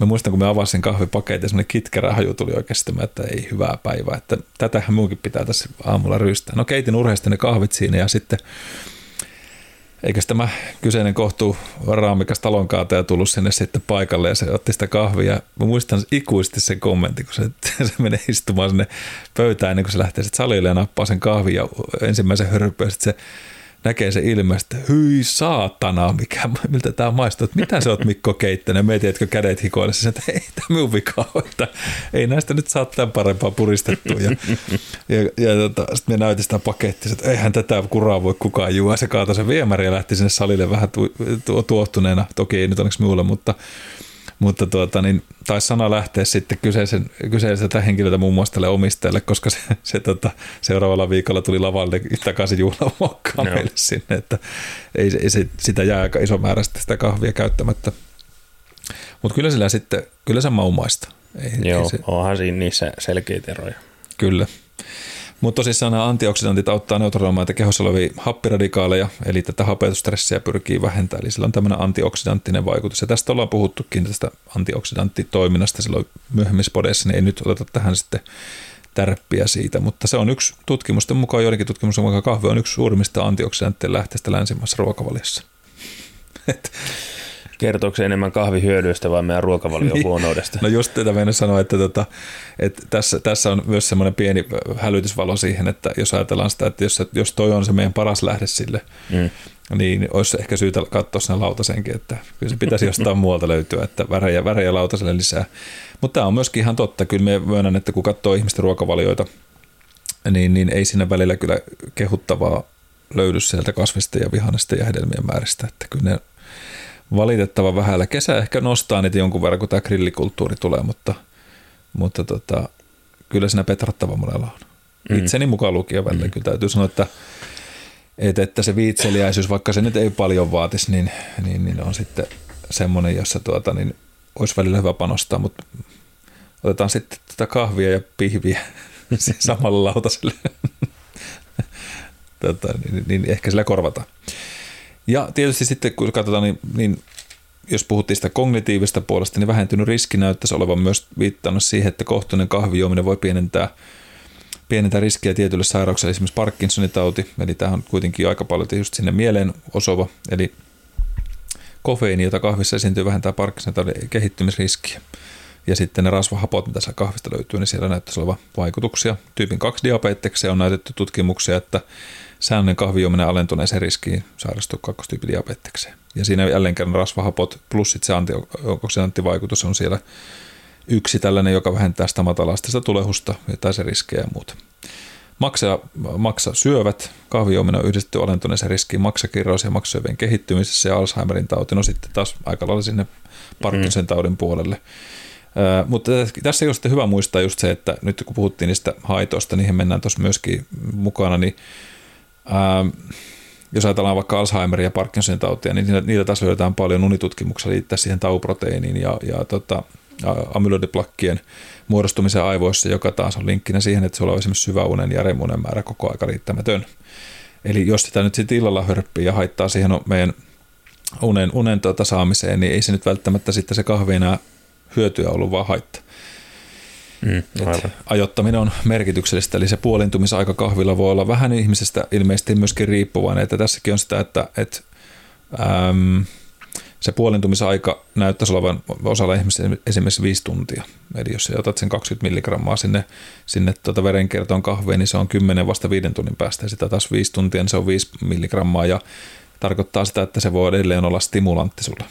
Mä muistan, kun me avasin kahvipaketin semmoinen kitkerä haju tuli oikeasti, että ei hyvää päivää, että tätähän muukin pitää tässä aamulla ryystää. No keitin urheasti ne kahvit siinä ja sitten eikös tämä kyseinen kohtuu raamikas ja tullut sinne sitten paikalle ja se otti sitä kahvia. Mä muistan ikuisesti sen kommentin, kun se, se menee istumaan sinne pöytään ennen kuin se lähtee sitten salille ja nappaa sen kahvin ja ensimmäisen hörpyä. Sitten se näkee se ilme, että hyi saatana, mikä, miltä tämä maistuu, että mitä sä oot Mikko keittänyt, me tiedätkö kädet hikoille, siis, että ei tämä minun vika ole, että ei näistä nyt saa tämän parempaa puristettua. Ja, ja, ja tota, sitten me näytin sitä pakettia, että eihän tätä kuraa voi kukaan juo, se kaatoi sen viemäri ja lähti sinne salille vähän tu, tu, toki ei nyt onneksi minulle, mutta mutta tuota, niin, taisi sana lähteä sitten kyseisen, kyseiseltä henkilöltä muun muassa tälle omistajalle, koska se, se tota, seuraavalla viikolla tuli lavalle takaisin juhlavuokkaan no. meille sinne, että ei, ei se, sitä jää aika iso määrä sitä kahvia käyttämättä. Mutta kyllä sillä sitten, kyllä se maumaista. Ei, Joo, ei se... onhan siinä niissä selkeitä eroja. Kyllä. Mutta tosissaan nämä antioksidantit auttaa neutraloimaan kehossa olevia happiradikaaleja, eli tätä hapetusstressiä pyrkii vähentämään. Eli sillä on tämmöinen antioksidanttinen vaikutus. Ja tästä ollaan puhuttukin tästä antioksidanttitoiminnasta silloin myöhemmissä podeissa, niin ei nyt oteta tähän sitten tärppiä siitä, mutta se on yksi tutkimusten mukaan, joidenkin tutkimusten mukaan kahvi on yksi suurimmista antioksidanttien lähteistä länsimaissa ruokavaliossa. Kertooko se enemmän kahvihyödyistä vai meidän ruokavalion niin. huonoudesta? No just tätä meidän sanoa, että, tota, että tässä, tässä on myös semmoinen pieni hälytysvalo siihen, että jos ajatellaan sitä, että jos, jos toi on se meidän paras lähde sille, mm. niin olisi ehkä syytä katsoa sen lautasenkin, että kyllä se pitäisi jostain muualta löytyä, että värejä, värejä lautaselle lisää. Mutta tämä on myöskin ihan totta, kyllä me myönnän, että kun katsoo ihmisten ruokavalioita, niin, niin ei siinä välillä kyllä kehuttavaa löydy sieltä kasvista ja vihannesta ja hedelmien määristä, että kyllä ne valitettavan vähällä. Kesä ehkä nostaa niitä jonkun verran, kun tämä grillikulttuuri tulee, mutta, mutta tota, kyllä siinä petrattava monella on. Mm. Itseni mukaan lukien välillä. Mm. Kyllä täytyy sanoa, että, että, että se viitseliäisyys, vaikka se nyt ei paljon vaatisi, niin, niin, niin on sitten semmoinen, jossa tuota, niin olisi välillä hyvä panostaa, mutta otetaan sitten tätä kahvia ja pihviä samalla lautaselle. tota, niin, niin ehkä sillä korvataan. Ja tietysti sitten kun katsotaan, niin, niin jos puhuttiin sitä kognitiivista puolesta, niin vähentynyt riski näyttäisi olevan myös viittannut siihen, että kohtuinen kahvijuominen voi pienentää, pienentää riskiä tietylle sairaukselle, esimerkiksi Parkinsonin tauti, eli tämä on kuitenkin aika paljon just sinne mieleen osova, eli kofeiini, jota kahvissa esiintyy, vähentää Parkinsonin taudin kehittymisriskiä. Ja sitten ne rasvahapot, mitä siellä kahvista löytyy, niin siellä näyttäisi olevan vaikutuksia. Tyypin 2 diabetekseja on näytetty tutkimuksia, että säännöllinen kahvijuominen alentuneeseen riskiin sairastua kakkostyypidiabetekseen. Ja siinä jälleen kerran rasvahapot plus se antioksidanttivaikutus on siellä yksi tällainen, joka vähentää sitä matalasta tulehusta tai se riskejä ja muuta. Maksa, maksa syövät, kahvijuominen on yhdistetty alentuneeseen riskiin maksakirroissa ja maksasyövien kehittymisessä ja Alzheimerin tauti, no sitten taas aika lailla sinne Parkinson taudin puolelle. Uh, mutta tässä on hyvä muistaa just se, että nyt kun puhuttiin niistä haitoista, niihin mennään tuossa myöskin mukana, niin Ähm, jos ajatellaan vaikka Alzheimeria ja Parkinsonin tautia, niin niitä, taas löydetään paljon unitutkimuksella liittää siihen tauproteiiniin ja, ja tota, amyloidiplakkien muodostumiseen aivoissa, joka taas on linkkinä siihen, että sulla on esimerkiksi syväunen ja remunen määrä koko aika riittämätön. Eli jos sitä nyt sitten illalla hörppii ja haittaa siihen meidän unen, unen tuota saamiseen, niin ei se nyt välttämättä sitten se kahvi enää hyötyä ollut, vaan haittaa. Mm, ajottaminen on merkityksellistä, eli se puolintumisaika kahvilla voi olla vähän ihmisestä ilmeisesti myöskin riippuvainen, että tässäkin on sitä, että, että äm, se puolintumisaika näyttäisi olevan osalla ihmistä esimerkiksi viisi tuntia. Eli jos otat sen 20 milligrammaa sinne, sinne tuota verenkiertoon kahveen, niin se on 10 vasta viiden tunnin päästä, ja sitä taas viisi tuntia, niin se on 5 milligrammaa, ja tarkoittaa sitä, että se voi edelleen olla stimulantti sulle,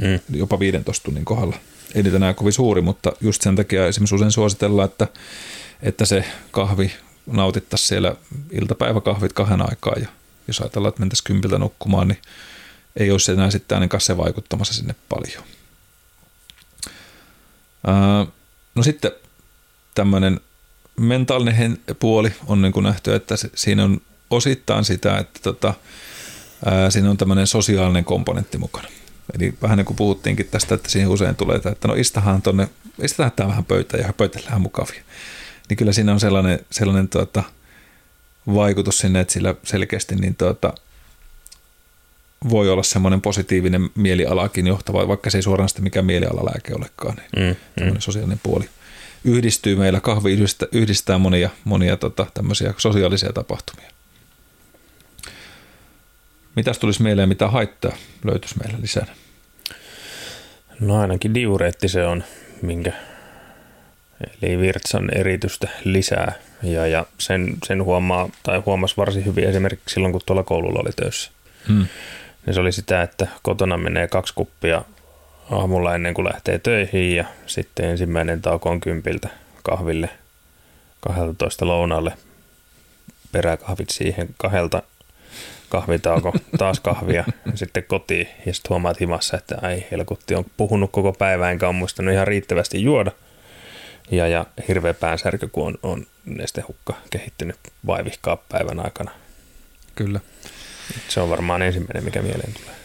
mm. jopa 15 tunnin kohdalla ei näe kovin suuri, mutta just sen takia esimerkiksi usein suositellaan, että, että se kahvi nautittaisiin siellä iltapäiväkahvit kahden aikaa ja jos ajatellaan, että mentäisiin kympiltä nukkumaan, niin ei olisi enää sitten ainakaan se vaikuttamassa sinne paljon. No sitten tämmöinen mentaalinen puoli on niin kuin nähty, että siinä on osittain sitä, että tota, siinä on tämmöinen sosiaalinen komponentti mukana. Eli vähän niin kuin puhuttiinkin tästä, että siihen usein tulee, että no istahan tonne, istetaan tämä vähän pöytään ja pöytellään mukavia. Niin kyllä siinä on sellainen, sellainen tuota, vaikutus sinne, että sillä selkeästi niin tuota, voi olla semmoinen positiivinen mielialakin johtava, vaikka se ei suoraan sitä mikään mielialalääke olekaan, niin mm, mm. sosiaalinen puoli yhdistyy meillä. Kahvi yhdistää, yhdistää monia, monia tota, tämmöisiä sosiaalisia tapahtumia. Mitäs tulisi mieleen, mitä haittaa löytyisi meillä lisää? No ainakin diureetti se on, minkä eli virtsan eritystä lisää. Ja, ja sen, sen huomaa, tai huomasi varsin hyvin esimerkiksi silloin, kun tuolla koululla oli töissä. Hmm. Niin se oli sitä, että kotona menee kaksi kuppia aamulla ennen kuin lähtee töihin ja sitten ensimmäinen tauko on kympiltä kahville 12 lounalle peräkahvit siihen kahdelta kahvitauko, taas kahvia, sitten kotiin ja sitten huomaat himassa, että ai helkutti on puhunut koko päivän enkä ole muistanut ihan riittävästi juoda. Ja, ja hirveä päänsärky, kun on, on nestehukka kehittynyt vaivihkaa päivän aikana. Kyllä. Se on varmaan ensimmäinen, mikä mieleen tulee.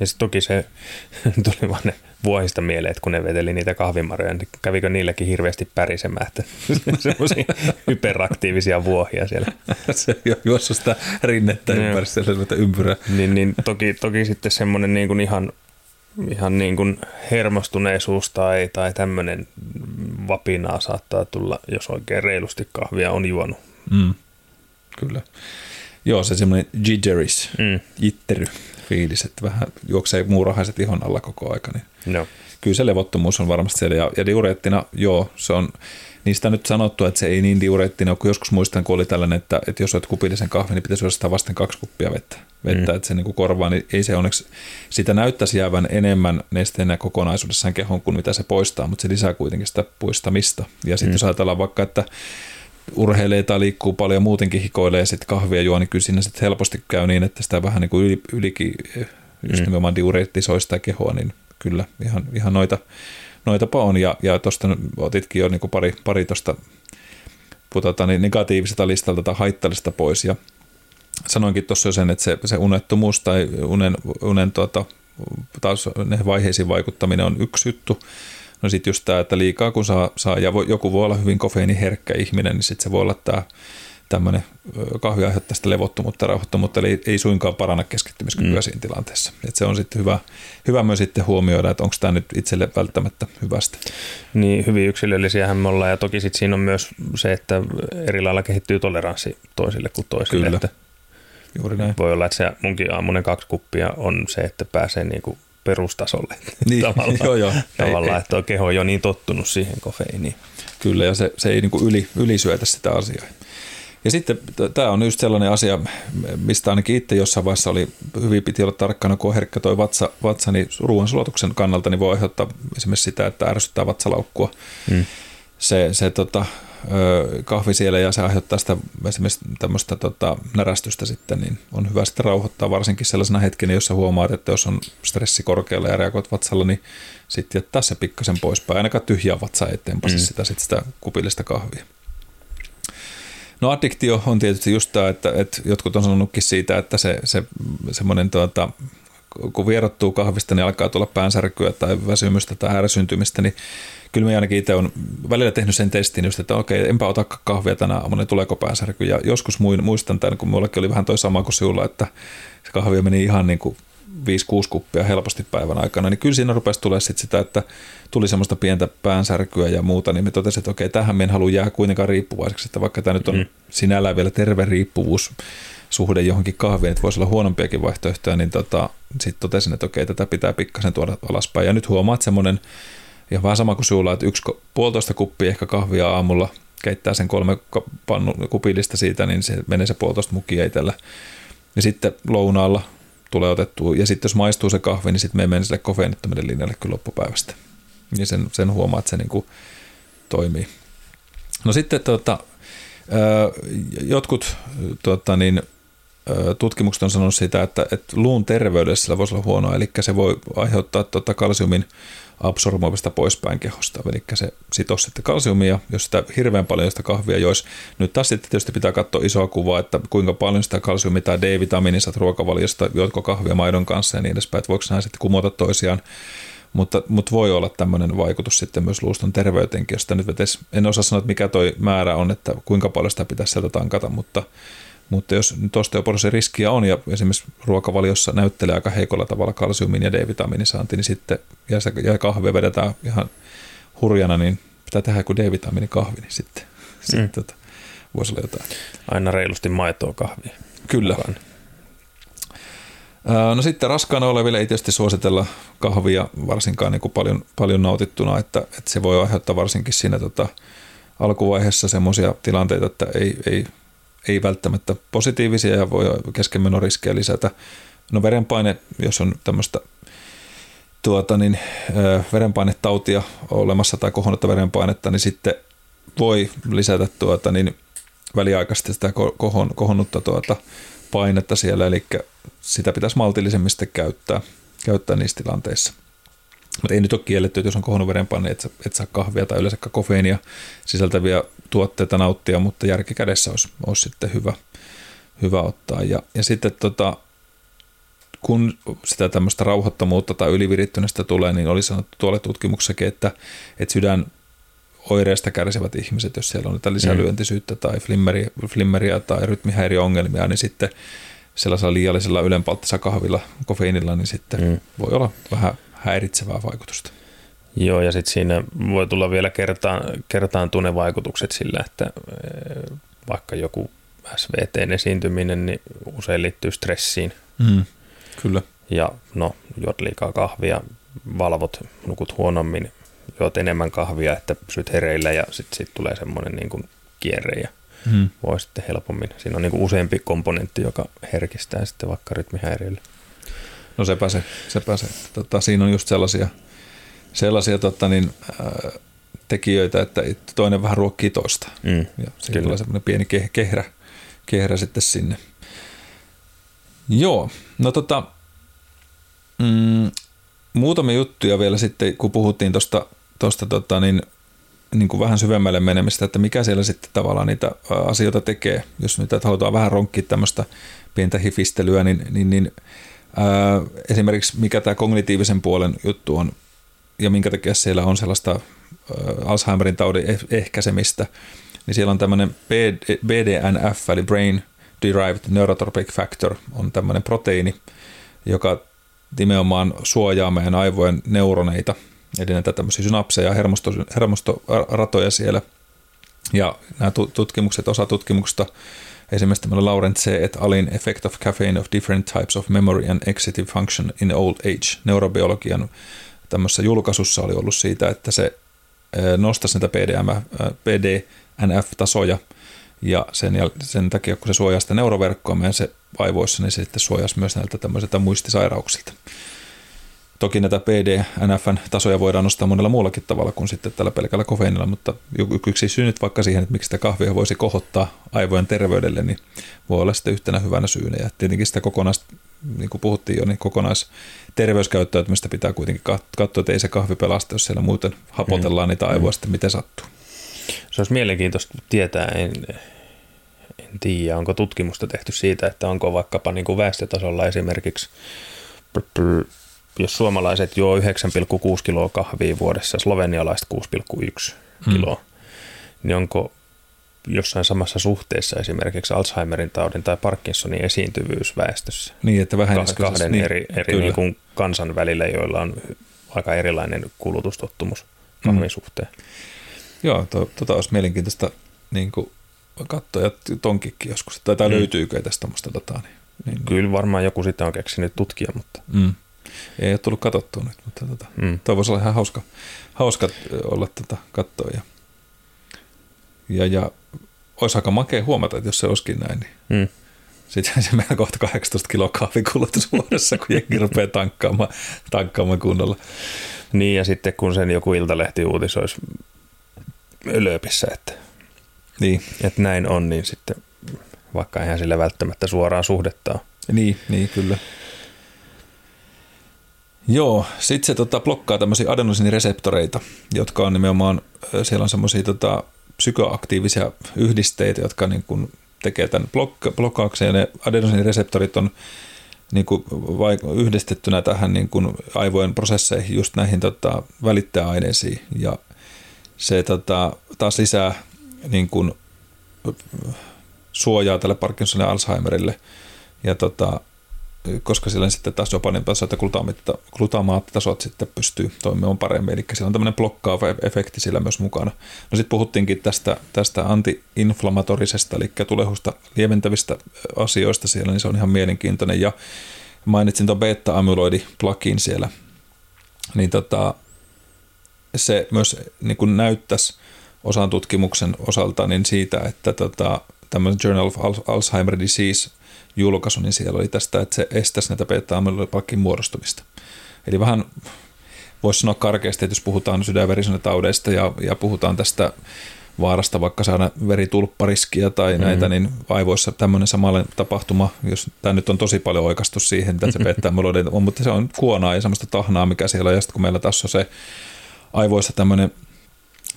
Ja sitten toki se tuli vaan ne vuohista mieleen, että kun ne veteli niitä kahvimaroja, niin kävikö niilläkin hirveästi pärisemään, että semmoisia hyperaktiivisia vuohia siellä. se juossut sitä rinnettä no. ympäri sellaista ympyrää. Niin, niin toki, toki sitten semmoinen niin kuin ihan, ihan niin kuin hermostuneisuus tai, tai tämmöinen vapinaa saattaa tulla, jos oikein reilusti kahvia on juonut. Mm. Kyllä. Joo, se semmoinen jitteris, mm. jittery fiilis, että vähän juoksee muurahaiset ihon alla koko aika. Niin no. Kyllä se levottomuus on varmasti siellä. Ja, ja diureettina, joo, se on niistä nyt sanottu, että se ei niin diureettina kun joskus muistan, kun oli tällainen, että, että jos olet kupillisen kahvin, niin pitäisi ostaa vasten kaksi kuppia vettä, vettä mm. että se niin kuin korvaa, niin ei se onneksi, sitä näyttäisi jäävän enemmän nesteenä kokonaisuudessaan kehon kuin mitä se poistaa, mutta se lisää kuitenkin sitä poistamista. Ja sitten mm. jos ajatellaan vaikka, että urheilee tai liikkuu paljon muutenkin hikoilee sitten kahvia juo, niin kyllä siinä sitten helposti käy niin, että sitä vähän niin kuin yli, ylikin just mm. nimenomaan diureettisoi sitä kehoa, niin kyllä ihan, ihan noita, noitapa on. Ja, ja tuosta otitkin jo niin kuin pari, pari tuosta putata, niin negatiiviselta listalta tai haittalista pois. Ja sanoinkin tuossa jo sen, että se, se unettomuus tai unen, unen tuota, taas ne vaiheisiin vaikuttaminen on yksi juttu. No sitten just tämä, että liikaa kun saa, saa ja voi, joku voi olla hyvin kofeiniherkkä ihminen, niin sitten se voi olla tämä tämmöinen kahvi aiheuttaa sitä levottomuutta ja rauhoittomuutta, eli ei suinkaan paranna keskittymiskykyä mm. siinä tilanteessa. Et se on sitten hyvä, hyvä myös sitten huomioida, että onko tämä nyt itselle välttämättä hyvästä. Niin, hyvin yksilöllisiähän me ollaan, ja toki sitten siinä on myös se, että eri lailla kehittyy toleranssi toisille kuin toisille. Kyllä. Että Juuri näin. Voi olla, että se munkin aamunen kaksi kuppia on se, että pääsee niinku perustasolle. Niin, tavallaan, joo, joo. tavallaan ei, että ei. keho on jo niin tottunut siihen kofeiiniin. Kyllä, ja se, se ei niin kuin yli, ylisyötä sitä asiaa. Ja sitten tämä on just sellainen asia, mistä ainakin itse jossain vaiheessa oli, hyvin piti olla tarkkana, kun on herkkä toi vatsa, vatsa niin ruoansulatuksen kannalta, niin voi aiheuttaa esimerkiksi sitä, että ärsyttää vatsalaukkua. Hmm. Se, se tota, kahvi siellä ja se aiheuttaa sitä esimerkiksi tämmöistä tota, närästystä sitten, niin on hyvä sitten rauhoittaa varsinkin sellaisena hetkenä, jossa huomaat, että jos on stressi korkealla ja reagoit vatsalla, niin sitten jättää se pikkasen poispäin. Ainakaan tyhjää vatsaa eteenpäin mm. sitä, sit sitä kupillista kahvia. No addiktio on tietysti just tämä, että, että jotkut on sanonutkin siitä, että se, se semmoinen tuota, kun vierottuu kahvista, niin alkaa tulla päänsärkyä tai väsymystä tai ärsyntymistä, niin kyllä mä ainakin itse on välillä tehnyt sen testin just, että okei, enpä ota kahvia tänä aamuna, niin tuleeko päänsärky. Ja joskus muistan tämän, kun mullekin oli vähän toi sama kuin sinulla, että se kahvia meni ihan niin kuin 5-6 kuppia helposti päivän aikana, niin kyllä siinä rupesi tulee sit sitä, että tuli semmoista pientä päänsärkyä ja muuta, niin me totesin, että okei, tähän me en halua jää kuitenkaan riippuvaiseksi, että vaikka tämä nyt on mm. sinällään vielä terve riippuvuus, suhde johonkin kahviin, että voisi olla huonompiakin vaihtoehtoja, niin tota, sitten totesin, että okei, tätä pitää pikkasen tuoda alaspäin. Ja nyt huomaat semmoinen ja vähän sama kuin sulla, että yksi puolitoista kuppia ehkä kahvia aamulla, keittää sen kolme pannu, kupillista siitä, niin se menee se puolitoista mukia itsellä. Ja sitten lounaalla tulee otettua, ja sitten jos maistuu se kahvi, niin sitten me menee sille kofeinittomille linjalle kyllä loppupäivästä. Ja sen, sen huomaa, että se niin kuin toimii. No sitten tota, jotkut tota niin, tutkimukset on sanonut sitä, että, että luun terveydessä sillä voisi olla huonoa, eli se voi aiheuttaa tuota kalsiumin absorboimista poispäin kehosta, eli se sitoo sitten kalsiumia, jos sitä hirveän paljon sitä kahvia joisi. Nyt taas sitten tietysti pitää katsoa isoa kuvaa, että kuinka paljon sitä kalsiumia tai D-vitamiinia ruokavaliosta, jotka kahvia maidon kanssa ja niin edespäin, että voiko nämä sitten kumota toisiaan. Mutta, mutta voi olla tämmöinen vaikutus sitten myös luuston terveyteenkin, josta nyt vetes, en osaa sanoa, että mikä toi määrä on, että kuinka paljon sitä pitäisi sieltä tankata, mutta, mutta jos nyt osteoporosin riskiä on ja esimerkiksi ruokavaliossa näyttelee aika heikolla tavalla kalsiumin ja D-vitamiinin saanti, niin sitten ja, se, ja kahvia vedetään ihan hurjana, niin pitää tehdä joku D-vitamiinin kahvi, niin sitten, mm. sitten tota, voisi olla jotain. Aina reilusti maitoa kahvia. Kyllä. Mukaan. No sitten raskaana oleville ei tietysti suositella kahvia varsinkaan niin kuin paljon, paljon nautittuna, että, että se voi aiheuttaa varsinkin siinä tota, alkuvaiheessa semmoisia tilanteita, että ei, ei, ei välttämättä positiivisia ja voi keskenmenoriskejä lisätä. No verenpaine, jos on tämmöistä tuota, niin, verenpainetautia olemassa tai kohonnutta verenpainetta, niin sitten voi lisätä tuota, niin, väliaikaisesti sitä kohon, kohonnutta tuota, painetta siellä, eli sitä pitäisi maltillisemmin sitten käyttää, käyttää niissä tilanteissa. Mutta ei nyt ole kielletty, että jos on kohonnut verenpaine, että et saa kahvia tai yleensä kofeiinia sisältäviä tuotteita nauttia, mutta järki kädessä olisi, olisi sitten hyvä, hyvä ottaa. Ja, ja sitten tota, kun sitä tämmöistä rauhoittomuutta tai ylivirittyneestä tulee, niin oli sanottu tuolle tutkimuksessakin, että, että sydän oireista kärsivät ihmiset, jos siellä on niitä lisälyöntisyyttä tai flimmeriä, flimmeriä tai rytmihäiriöongelmia, niin sitten sellaisella liiallisella ylenpalttisella kahvilla, kofeiinilla, niin sitten mm. voi olla vähän häiritsevää vaikutusta. Joo, ja sitten siinä voi tulla vielä kertaan, kertaan tunnevaikutukset sillä, että vaikka joku SVT-esiintyminen, niin usein liittyy stressiin. Mm, kyllä. Ja no, juot liikaa kahvia, valvot, nukut huonommin, juot enemmän kahvia, että pysyt hereillä ja sitten sit tulee semmoinen niin kuin kierre ja hmm. voi sitten helpommin. Siinä on niin kuin useampi komponentti, joka herkistää sitten vaikka rytmihäiriölle. No sepä se, sepä se. Tota, siinä on just sellaisia, sellaisia tota, niin, äh, tekijöitä, että toinen vähän ruokkii toista. Mm, ja siinä tulee semmoinen pieni ke- kehrä, kehrä sitten sinne. Joo, no tota, mm, muutamia juttuja vielä sitten, kun puhuttiin tuosta tosta, tota, niin, niin kuin vähän syvemmälle menemistä, että mikä siellä sitten tavallaan niitä asioita tekee. Jos nyt halutaan vähän ronkkia tämmöistä pientä hifistelyä, niin, niin, niin ää, esimerkiksi mikä tämä kognitiivisen puolen juttu on ja minkä takia siellä on sellaista Alzheimerin taudin eh, ehkäisemistä, niin siellä on tämmöinen BDNF, eli Brain Derived Neurotropic Factor, on tämmöinen proteiini, joka nimenomaan suojaa meidän aivojen neuroneita, eli näitä tämmöisiä synapseja ja hermosto, hermostoratoja siellä. Ja nämä tutkimukset, osa tutkimuksesta, esimerkiksi tämmöinen Laurent C. et alin Effect of Caffeine of Different Types of Memory and Executive Function in Old Age, neurobiologian tämmöisessä julkaisussa oli ollut siitä, että se nostaisi näitä PDNF-tasoja, ja sen, sen takia, kun se suojaa sitä neuroverkkoa meidän se aivoissa, niin se sitten suojasi myös näiltä tämmöisiltä muistisairauksilta. Toki näitä PDNFn tasoja voidaan nostaa monella muullakin tavalla kuin sitten tällä pelkällä kofeinilla, mutta yksi syy nyt vaikka siihen, että miksi sitä kahvia voisi kohottaa aivojen terveydelle, niin voi olla sitten yhtenä hyvänä syynä. Ja tietenkin sitä kokonais, niin kuin puhuttiin jo, niin kokonaisterveyskäyttäytymistä pitää kuitenkin katsoa, että ei se kahvi pelasta, jos siellä muuten hapotellaan mm. niitä aivoja mm. sitten miten sattuu. Se olisi mielenkiintoista tietää, en, en tiedä, onko tutkimusta tehty siitä, että onko vaikkapa niin kuin väestötasolla esimerkiksi jos suomalaiset juo 9,6 kiloa kahvia vuodessa, slovenialaiset 6,1 hmm. kiloa, hmm. niin onko jossain samassa suhteessa esimerkiksi Alzheimerin taudin tai Parkinsonin esiintyvyys väestössä? Niin, että vähän kahden niin, eri, eri niin kuin kansan välillä, joilla on aika erilainen kulutustottumus kahvin hmm. suhteen. Joo, to, tota olisi mielenkiintoista niin kuin katsoa ja tonkikki joskus, tai, tai hmm. löytyykö tästä tämmöistä dataa. Niin, niin, Kyllä varmaan joku sitä on keksinyt tutkia, mutta... Hmm. Ei ole tullut katsottua nyt, mutta tota, mm. toi voisi olla ihan hauska, hauska olla tota, katsoa. Ja, ja, ja olisi aika makea huomata, että jos se olisikin näin, niin mm. sitten se meillä kohta 18 kiloa kahvikulutus vuodessa, kun jengi rupeaa tankkaamaan, tankkaamaan kunnolla. Niin, ja sitten kun sen joku iltalehti uutisoisi lööpissä, että, niin. että näin on, niin sitten vaikka eihän sillä välttämättä suoraan suhdetta Niin, niin kyllä. Joo, sitten se tota, blokkaa tämmöisiä adenosiinireseptoreita, jotka on nimenomaan, siellä on semmoisia tota, psykoaktiivisia yhdisteitä, jotka niin kuin tekee tämän blok- blokkaakseen. Ne adenosiinireseptorit on niin kuin yhdistettynä tähän niin kuin aivojen prosesseihin, just näihin tota, välittäjäaineisiin. Ja se tota, taas lisää niin kuin, suojaa tälle Parkinsonin ja Alzheimerille. Ja tota, koska sillä sitten taas dopanin tasot ja glutamaattitasot sitten pystyy toimimaan paremmin. Eli siellä on tämmöinen blokkaava efekti sillä myös mukana. No sitten puhuttiinkin tästä, tästä antiinflammatorisesta, eli tulehusta lieventävistä asioista siellä, niin se on ihan mielenkiintoinen. Ja mainitsin tuon beta-amyloidi plugin siellä, niin tota, se myös niin kuin näyttäisi osan tutkimuksen osalta niin siitä, että tota, tämmöinen Journal of Alzheimer Disease – julkaisu, niin siellä oli tästä, että se estäisi näitä beta muodostumista. Eli vähän voisi sanoa karkeasti, että jos puhutaan sydänverisuonitaudeista ja, ja puhutaan tästä vaarasta vaikka saada veritulppariskiä tai mm-hmm. näitä, niin aivoissa tämmöinen samanlainen tapahtuma, jos tämä nyt on tosi paljon oikastu siihen, mitä se beta on, mutta se on kuonaa ja semmoista tahnaa, mikä siellä on, ja sitten kun meillä tässä on se aivoissa tämmöinen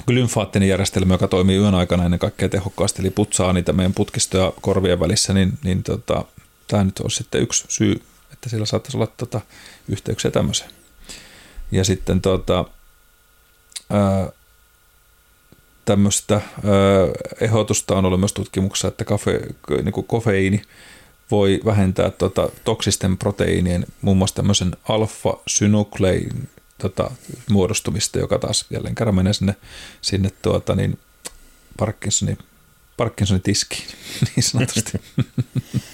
lymfaattinen järjestelmä, joka toimii yön aikana ennen kaikkea tehokkaasti, eli putsaa niitä meidän putkistoja korvien välissä, niin, niin tota, tämä nyt on sitten yksi syy, että sillä saattaisi olla tota, yhteyksiä tämmöiseen. Ja sitten tota, ää, tämmöistä ää, ehdotusta on ollut myös tutkimuksessa, että kafe, niin kuin kofeiini voi vähentää tota, toksisten proteiinien, muun muassa tämmöisen alfa-synuklein tota, muodostumista, joka taas jälleen kerran menee sinne, sinne tuota, niin Parkinsonin, Parkinsonin tiskiin niin sanotusti.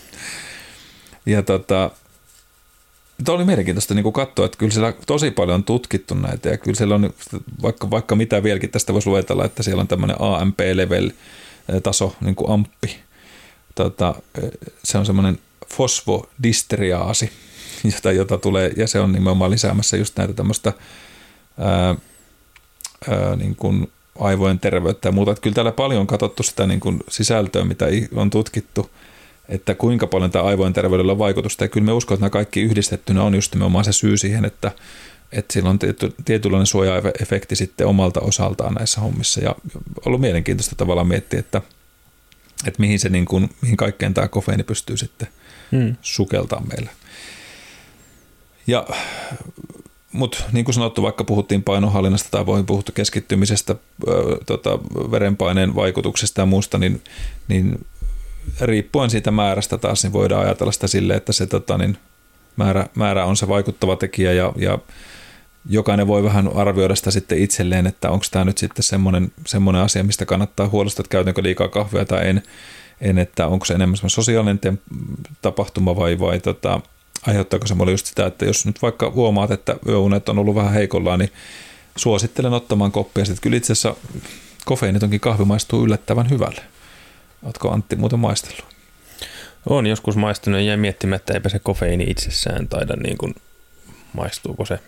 ja tota, Tuo oli mielenkiintoista niin katsoa, että kyllä siellä tosi paljon on tutkittu näitä ja kyllä siellä on vaikka, vaikka mitä vieläkin tästä voisi luetella, että siellä on tämmöinen AMP-level-taso, niin kuin amppi. Tota, se on semmoinen fosfodisteriaasi, jota, jota tulee, ja se on nimenomaan lisäämässä just näitä tämmöistä ää, ää, niin kuin aivojen terveyttä ja muuta. Että kyllä täällä paljon on katsottu sitä niin kuin sisältöä, mitä on tutkittu, että kuinka paljon tämä aivojen terveydellä on vaikutusta. Ja kyllä me uskon, että nämä kaikki yhdistettynä on just nimenomaan se syy siihen, että, että sillä on tiety, tietynlainen suoja-efekti sitten omalta osaltaan näissä hommissa. Ja ollut mielenkiintoista tavallaan miettiä, että, että mihin, se niin kuin, mihin kaikkeen tämä kofeini pystyy sitten hmm. sukeltamaan meillä. Ja, mutta niin kuin sanottu, vaikka puhuttiin painohallinnasta tai voi puhuttu keskittymisestä, tota, verenpaineen vaikutuksesta ja muusta, niin, niin riippuen siitä määrästä taas, niin voidaan ajatella sitä silleen, että se tota, niin määrä, määrä on se vaikuttava tekijä ja, ja jokainen voi vähän arvioida sitä sitten itselleen, että onko tämä nyt sitten semmoinen, semmoinen asia, mistä kannattaa huolestua, että käytänkö liikaa kahvia tai en, en että onko se enemmän sosiaalinen tapahtuma vai, vai tota, aiheuttaako se mulle just sitä, että jos nyt vaikka huomaat, että yöunet on ollut vähän heikollaan, niin suosittelen ottamaan koppia. Sitten kyllä itse asiassa kofeinitonkin kahvi maistuu yllättävän hyvälle. Oletko Antti muuten maistellut? On joskus maistunut ja jäi miettimään, että eipä se kofeiini itsessään taida niin kuin, maistuuko se,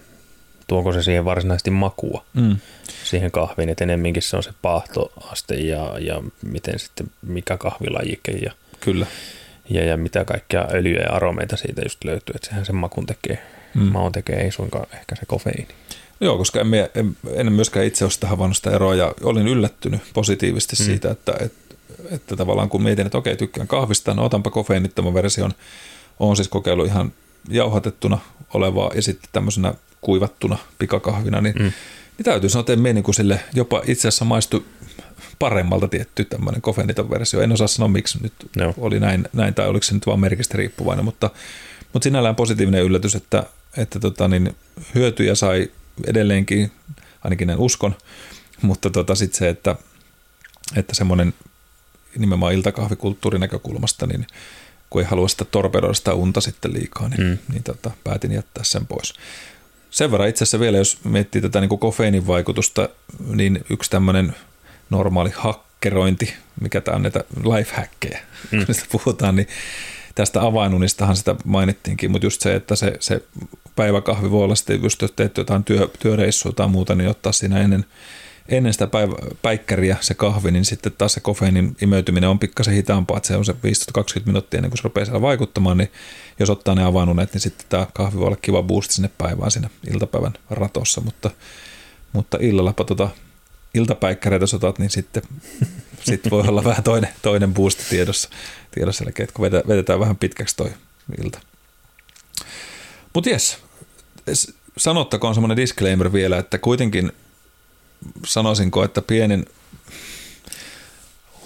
tuonko se siihen varsinaisesti makua mm. siihen kahviin, että enemminkin se on se paahtoaste ja, ja miten sitten, mikä kahvilajike ja Kyllä ja, ja mitä kaikkia öljyjä ja aromeita siitä just löytyy, että sehän sen makun tekee. Mm. Maun tekee, ei suinkaan ehkä se kofeiini. Joo, koska en, en, en myöskään itse ole sitä havainnut sitä eroa ja olin yllättynyt positiivisesti mm. siitä, että, että, että tavallaan kun mietin, että okei, tykkään kahvista, no otanpa kofeiinittoman version. Olen siis kokeillut ihan jauhatettuna olevaa ja sitten tämmöisenä kuivattuna pikakahvina, niin, mm. niin täytyy sanoa, että en niin kuin sille jopa itse asiassa maistu paremmalta tietty tämmöinen kofeiniton versio. En osaa sanoa, miksi nyt no. oli näin, näin, tai oliko se nyt vaan merkistä riippuvainen, mutta, mutta sinällään positiivinen yllätys, että, että tota, niin hyötyjä sai edelleenkin, ainakin en uskon, mutta tota, sitten se, että, että semmoinen nimenomaan iltakahvikulttuurin näkökulmasta, niin kun ei halua sitä torpedoida sitä unta sitten liikaa, niin, mm. niin tota, päätin jättää sen pois. Sen verran itse asiassa vielä, jos miettii tätä niin kuin kofeiinin vaikutusta, niin yksi tämmöinen normaali hakkerointi, mikä tämä on näitä lifehackkejä, mm. kun puhutaan, niin tästä avainunistahan sitä mainittiinkin, mutta just se, että se, se päiväkahvi voi olla sitten, just jos teet jotain työ, työreissua tai muuta, niin ottaa siinä ennen, ennen sitä päivä, päikkäriä se kahvi, niin sitten taas se kofeiinin imeytyminen on pikkasen hitaampaa, että se on se 15-20 minuuttia ennen kuin se rupeaa siellä vaikuttamaan, niin jos ottaa ne avanunet, niin sitten tämä kahvi voi olla kiva boosti sinne päivään siinä iltapäivän ratossa, mutta, mutta illallapa tota iltapäikkäreitä sotat, niin sitten sit voi olla vähän toinen, toinen boosti tiedossa, tiedossa eli kun vedetään vähän pitkäksi toi ilta. Mutta jes, sanottakoon semmoinen disclaimer vielä, että kuitenkin sanoisinko, että pienin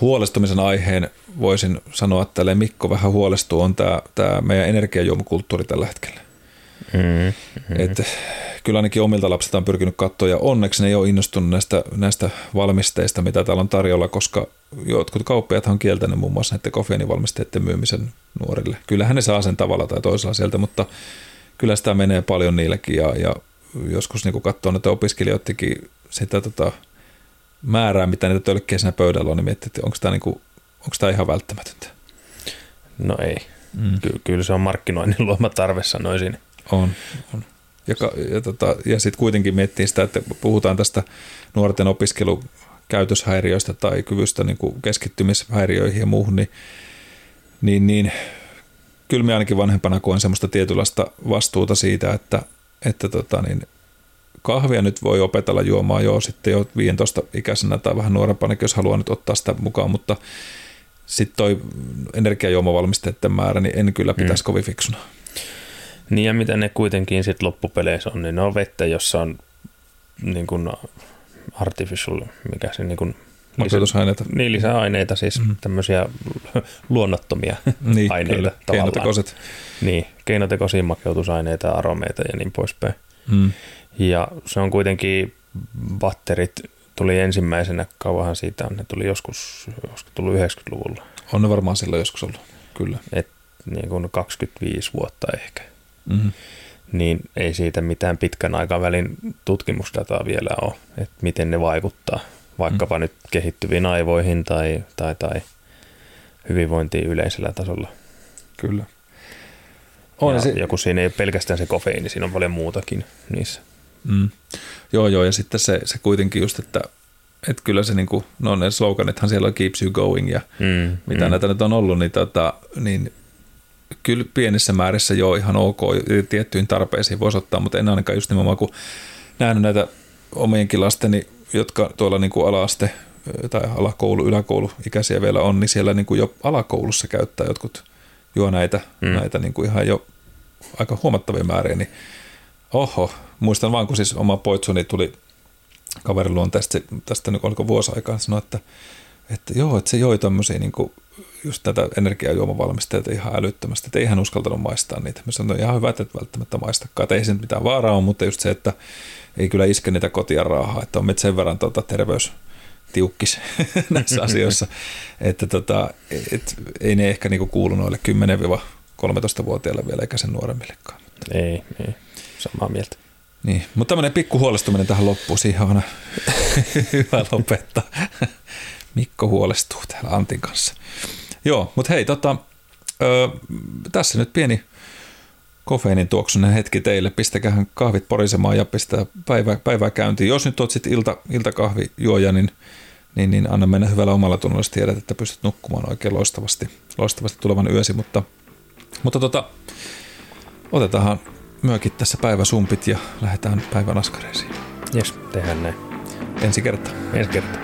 huolestumisen aiheen voisin sanoa, että Mikko vähän huolestuu, on tämä, tämä meidän energiajuomakulttuuri tällä hetkellä. Mm-hmm. Et, kyllä ainakin omilta lapsilta on pyrkinyt katsoa ja onneksi ne ei ole innostunut näistä, näistä valmisteista, mitä täällä on tarjolla, koska jotkut kauppiaat on kieltänyt muun muassa näiden kofeiinivalmisteiden myymisen nuorille. Kyllähän ne saa sen tavalla tai toisella sieltä, mutta kyllä sitä menee paljon niilläkin ja, ja joskus niin katsoo näitä opiskelijoidenkin sitä tota, määrää, mitä niitä tölkkejä siinä pöydällä on, niin miettii, että onko tämä, niin kuin, onko tämä ihan välttämätöntä. No ei. Mm. Ky- kyllä se on markkinoinnin luoma tarve, sanoisin. On, on. Ja, ja, tota, ja sitten kuitenkin miettii sitä, että puhutaan tästä nuorten opiskelukäytöshäiriöistä tai kyvystä niin kuin keskittymishäiriöihin ja muuhun, niin, niin, niin kyllä me ainakin vanhempana koen semmoista tietynlaista vastuuta siitä, että, että tota, niin kahvia nyt voi opetella juomaan jo sitten jo 15 ikäisenä tai vähän nuorempana, jos haluaa nyt ottaa sitä mukaan, mutta sitten toi energiajuomavalmisteiden määrä, niin en kyllä pitäisi mm. kovin fiksuna. Niin ja mitä ne kuitenkin sitten loppupeleissä on, niin ne on vettä, jossa on niin kuin artificial, mikä se niin kuin Makeutusaineita. Niin, lisäaineita, siis mm-hmm. tämmöisiä luonnottomia niin, aineita kyllä, keinotekoiset. Niin, keinotekoisia makeutusaineita, aromeita ja niin poispäin. Mm. Ja se on kuitenkin, batterit tuli ensimmäisenä, kauanhan siitä on, ne tuli joskus, joskus tullut 90-luvulla. On ne varmaan silloin joskus ollut, kyllä. Et niin kuin 25 vuotta ehkä. Mm-hmm. Niin ei siitä mitään pitkän aikavälin tutkimusdataa vielä ole, että miten ne vaikuttaa vaikkapa mm. nyt kehittyviin aivoihin tai, tai, tai hyvinvointiin yleisellä tasolla. Kyllä. On ja, se... ja kun siinä ei ole pelkästään se kofeiini, siinä on paljon muutakin niissä. Mm. Joo, joo, ja sitten se, se kuitenkin just, että, että kyllä se niinku, no ne sloganithan siellä on keeps you going ja mm, mitä mm. näitä nyt on ollut, niin, tota, niin kyllä pienissä määrissä jo ihan ok, tiettyihin tarpeisiin voisi ottaa, mutta en ainakaan just nimenomaan, kun nähnyt näitä omienkin lasteni, jotka tuolla niin kuin ala-aste tai alakoulu, yläkoulu ikäisiä vielä on, niin siellä niin kuin jo alakoulussa käyttää jotkut juo näitä, mm. näitä niin kuin ihan jo aika huomattavia määriä, niin oho, muistan vaan, kun siis oma poitsuni tuli kaverin luon tästä, tästä niin oliko vuosi aikaa, sanoi, että, että joo, että se joi tämmöisiä niin kuin just tätä energiajuomavalmisteita ihan älyttömästi, että ei hän uskaltanut maistaa niitä. Mä sanoin, ihan hyvä, että välttämättä maistakaan, että ei se mitään vaaraa ole, mutta just se, että ei kyllä iske niitä kotia raahaa, että on meitä sen verran tuota, terveys tiukkis näissä asioissa, että tota, et, ei ne ehkä niinku kuulu noille 10-13-vuotiaille vielä eikä sen nuoremmillekaan. Ei, ei, samaa mieltä. Niin, mutta tämmöinen pikku huolestuminen tähän loppuun, siihen on hyvä lopettaa. Mikko huolestuu täällä Antin kanssa. Joo, mutta hei, tota, ö, tässä nyt pieni kofeiinin tuoksunen hetki teille. Pistäkähän kahvit porisemaan ja pistää päivää, päivää käyntiin. Jos nyt oot sitten ilta, iltakahvijuoja, niin, niin, niin anna mennä hyvällä omalla tunnolla, jos tiedät, että pystyt nukkumaan oikein loistavasti, loistavasti tulevan yösi. Mutta, mutta tota, otetaan myökin tässä päiväsumpit ja lähdetään päivän askareisiin. Jes, tehdään näin. Ensi kertaa. Ensi kertaa.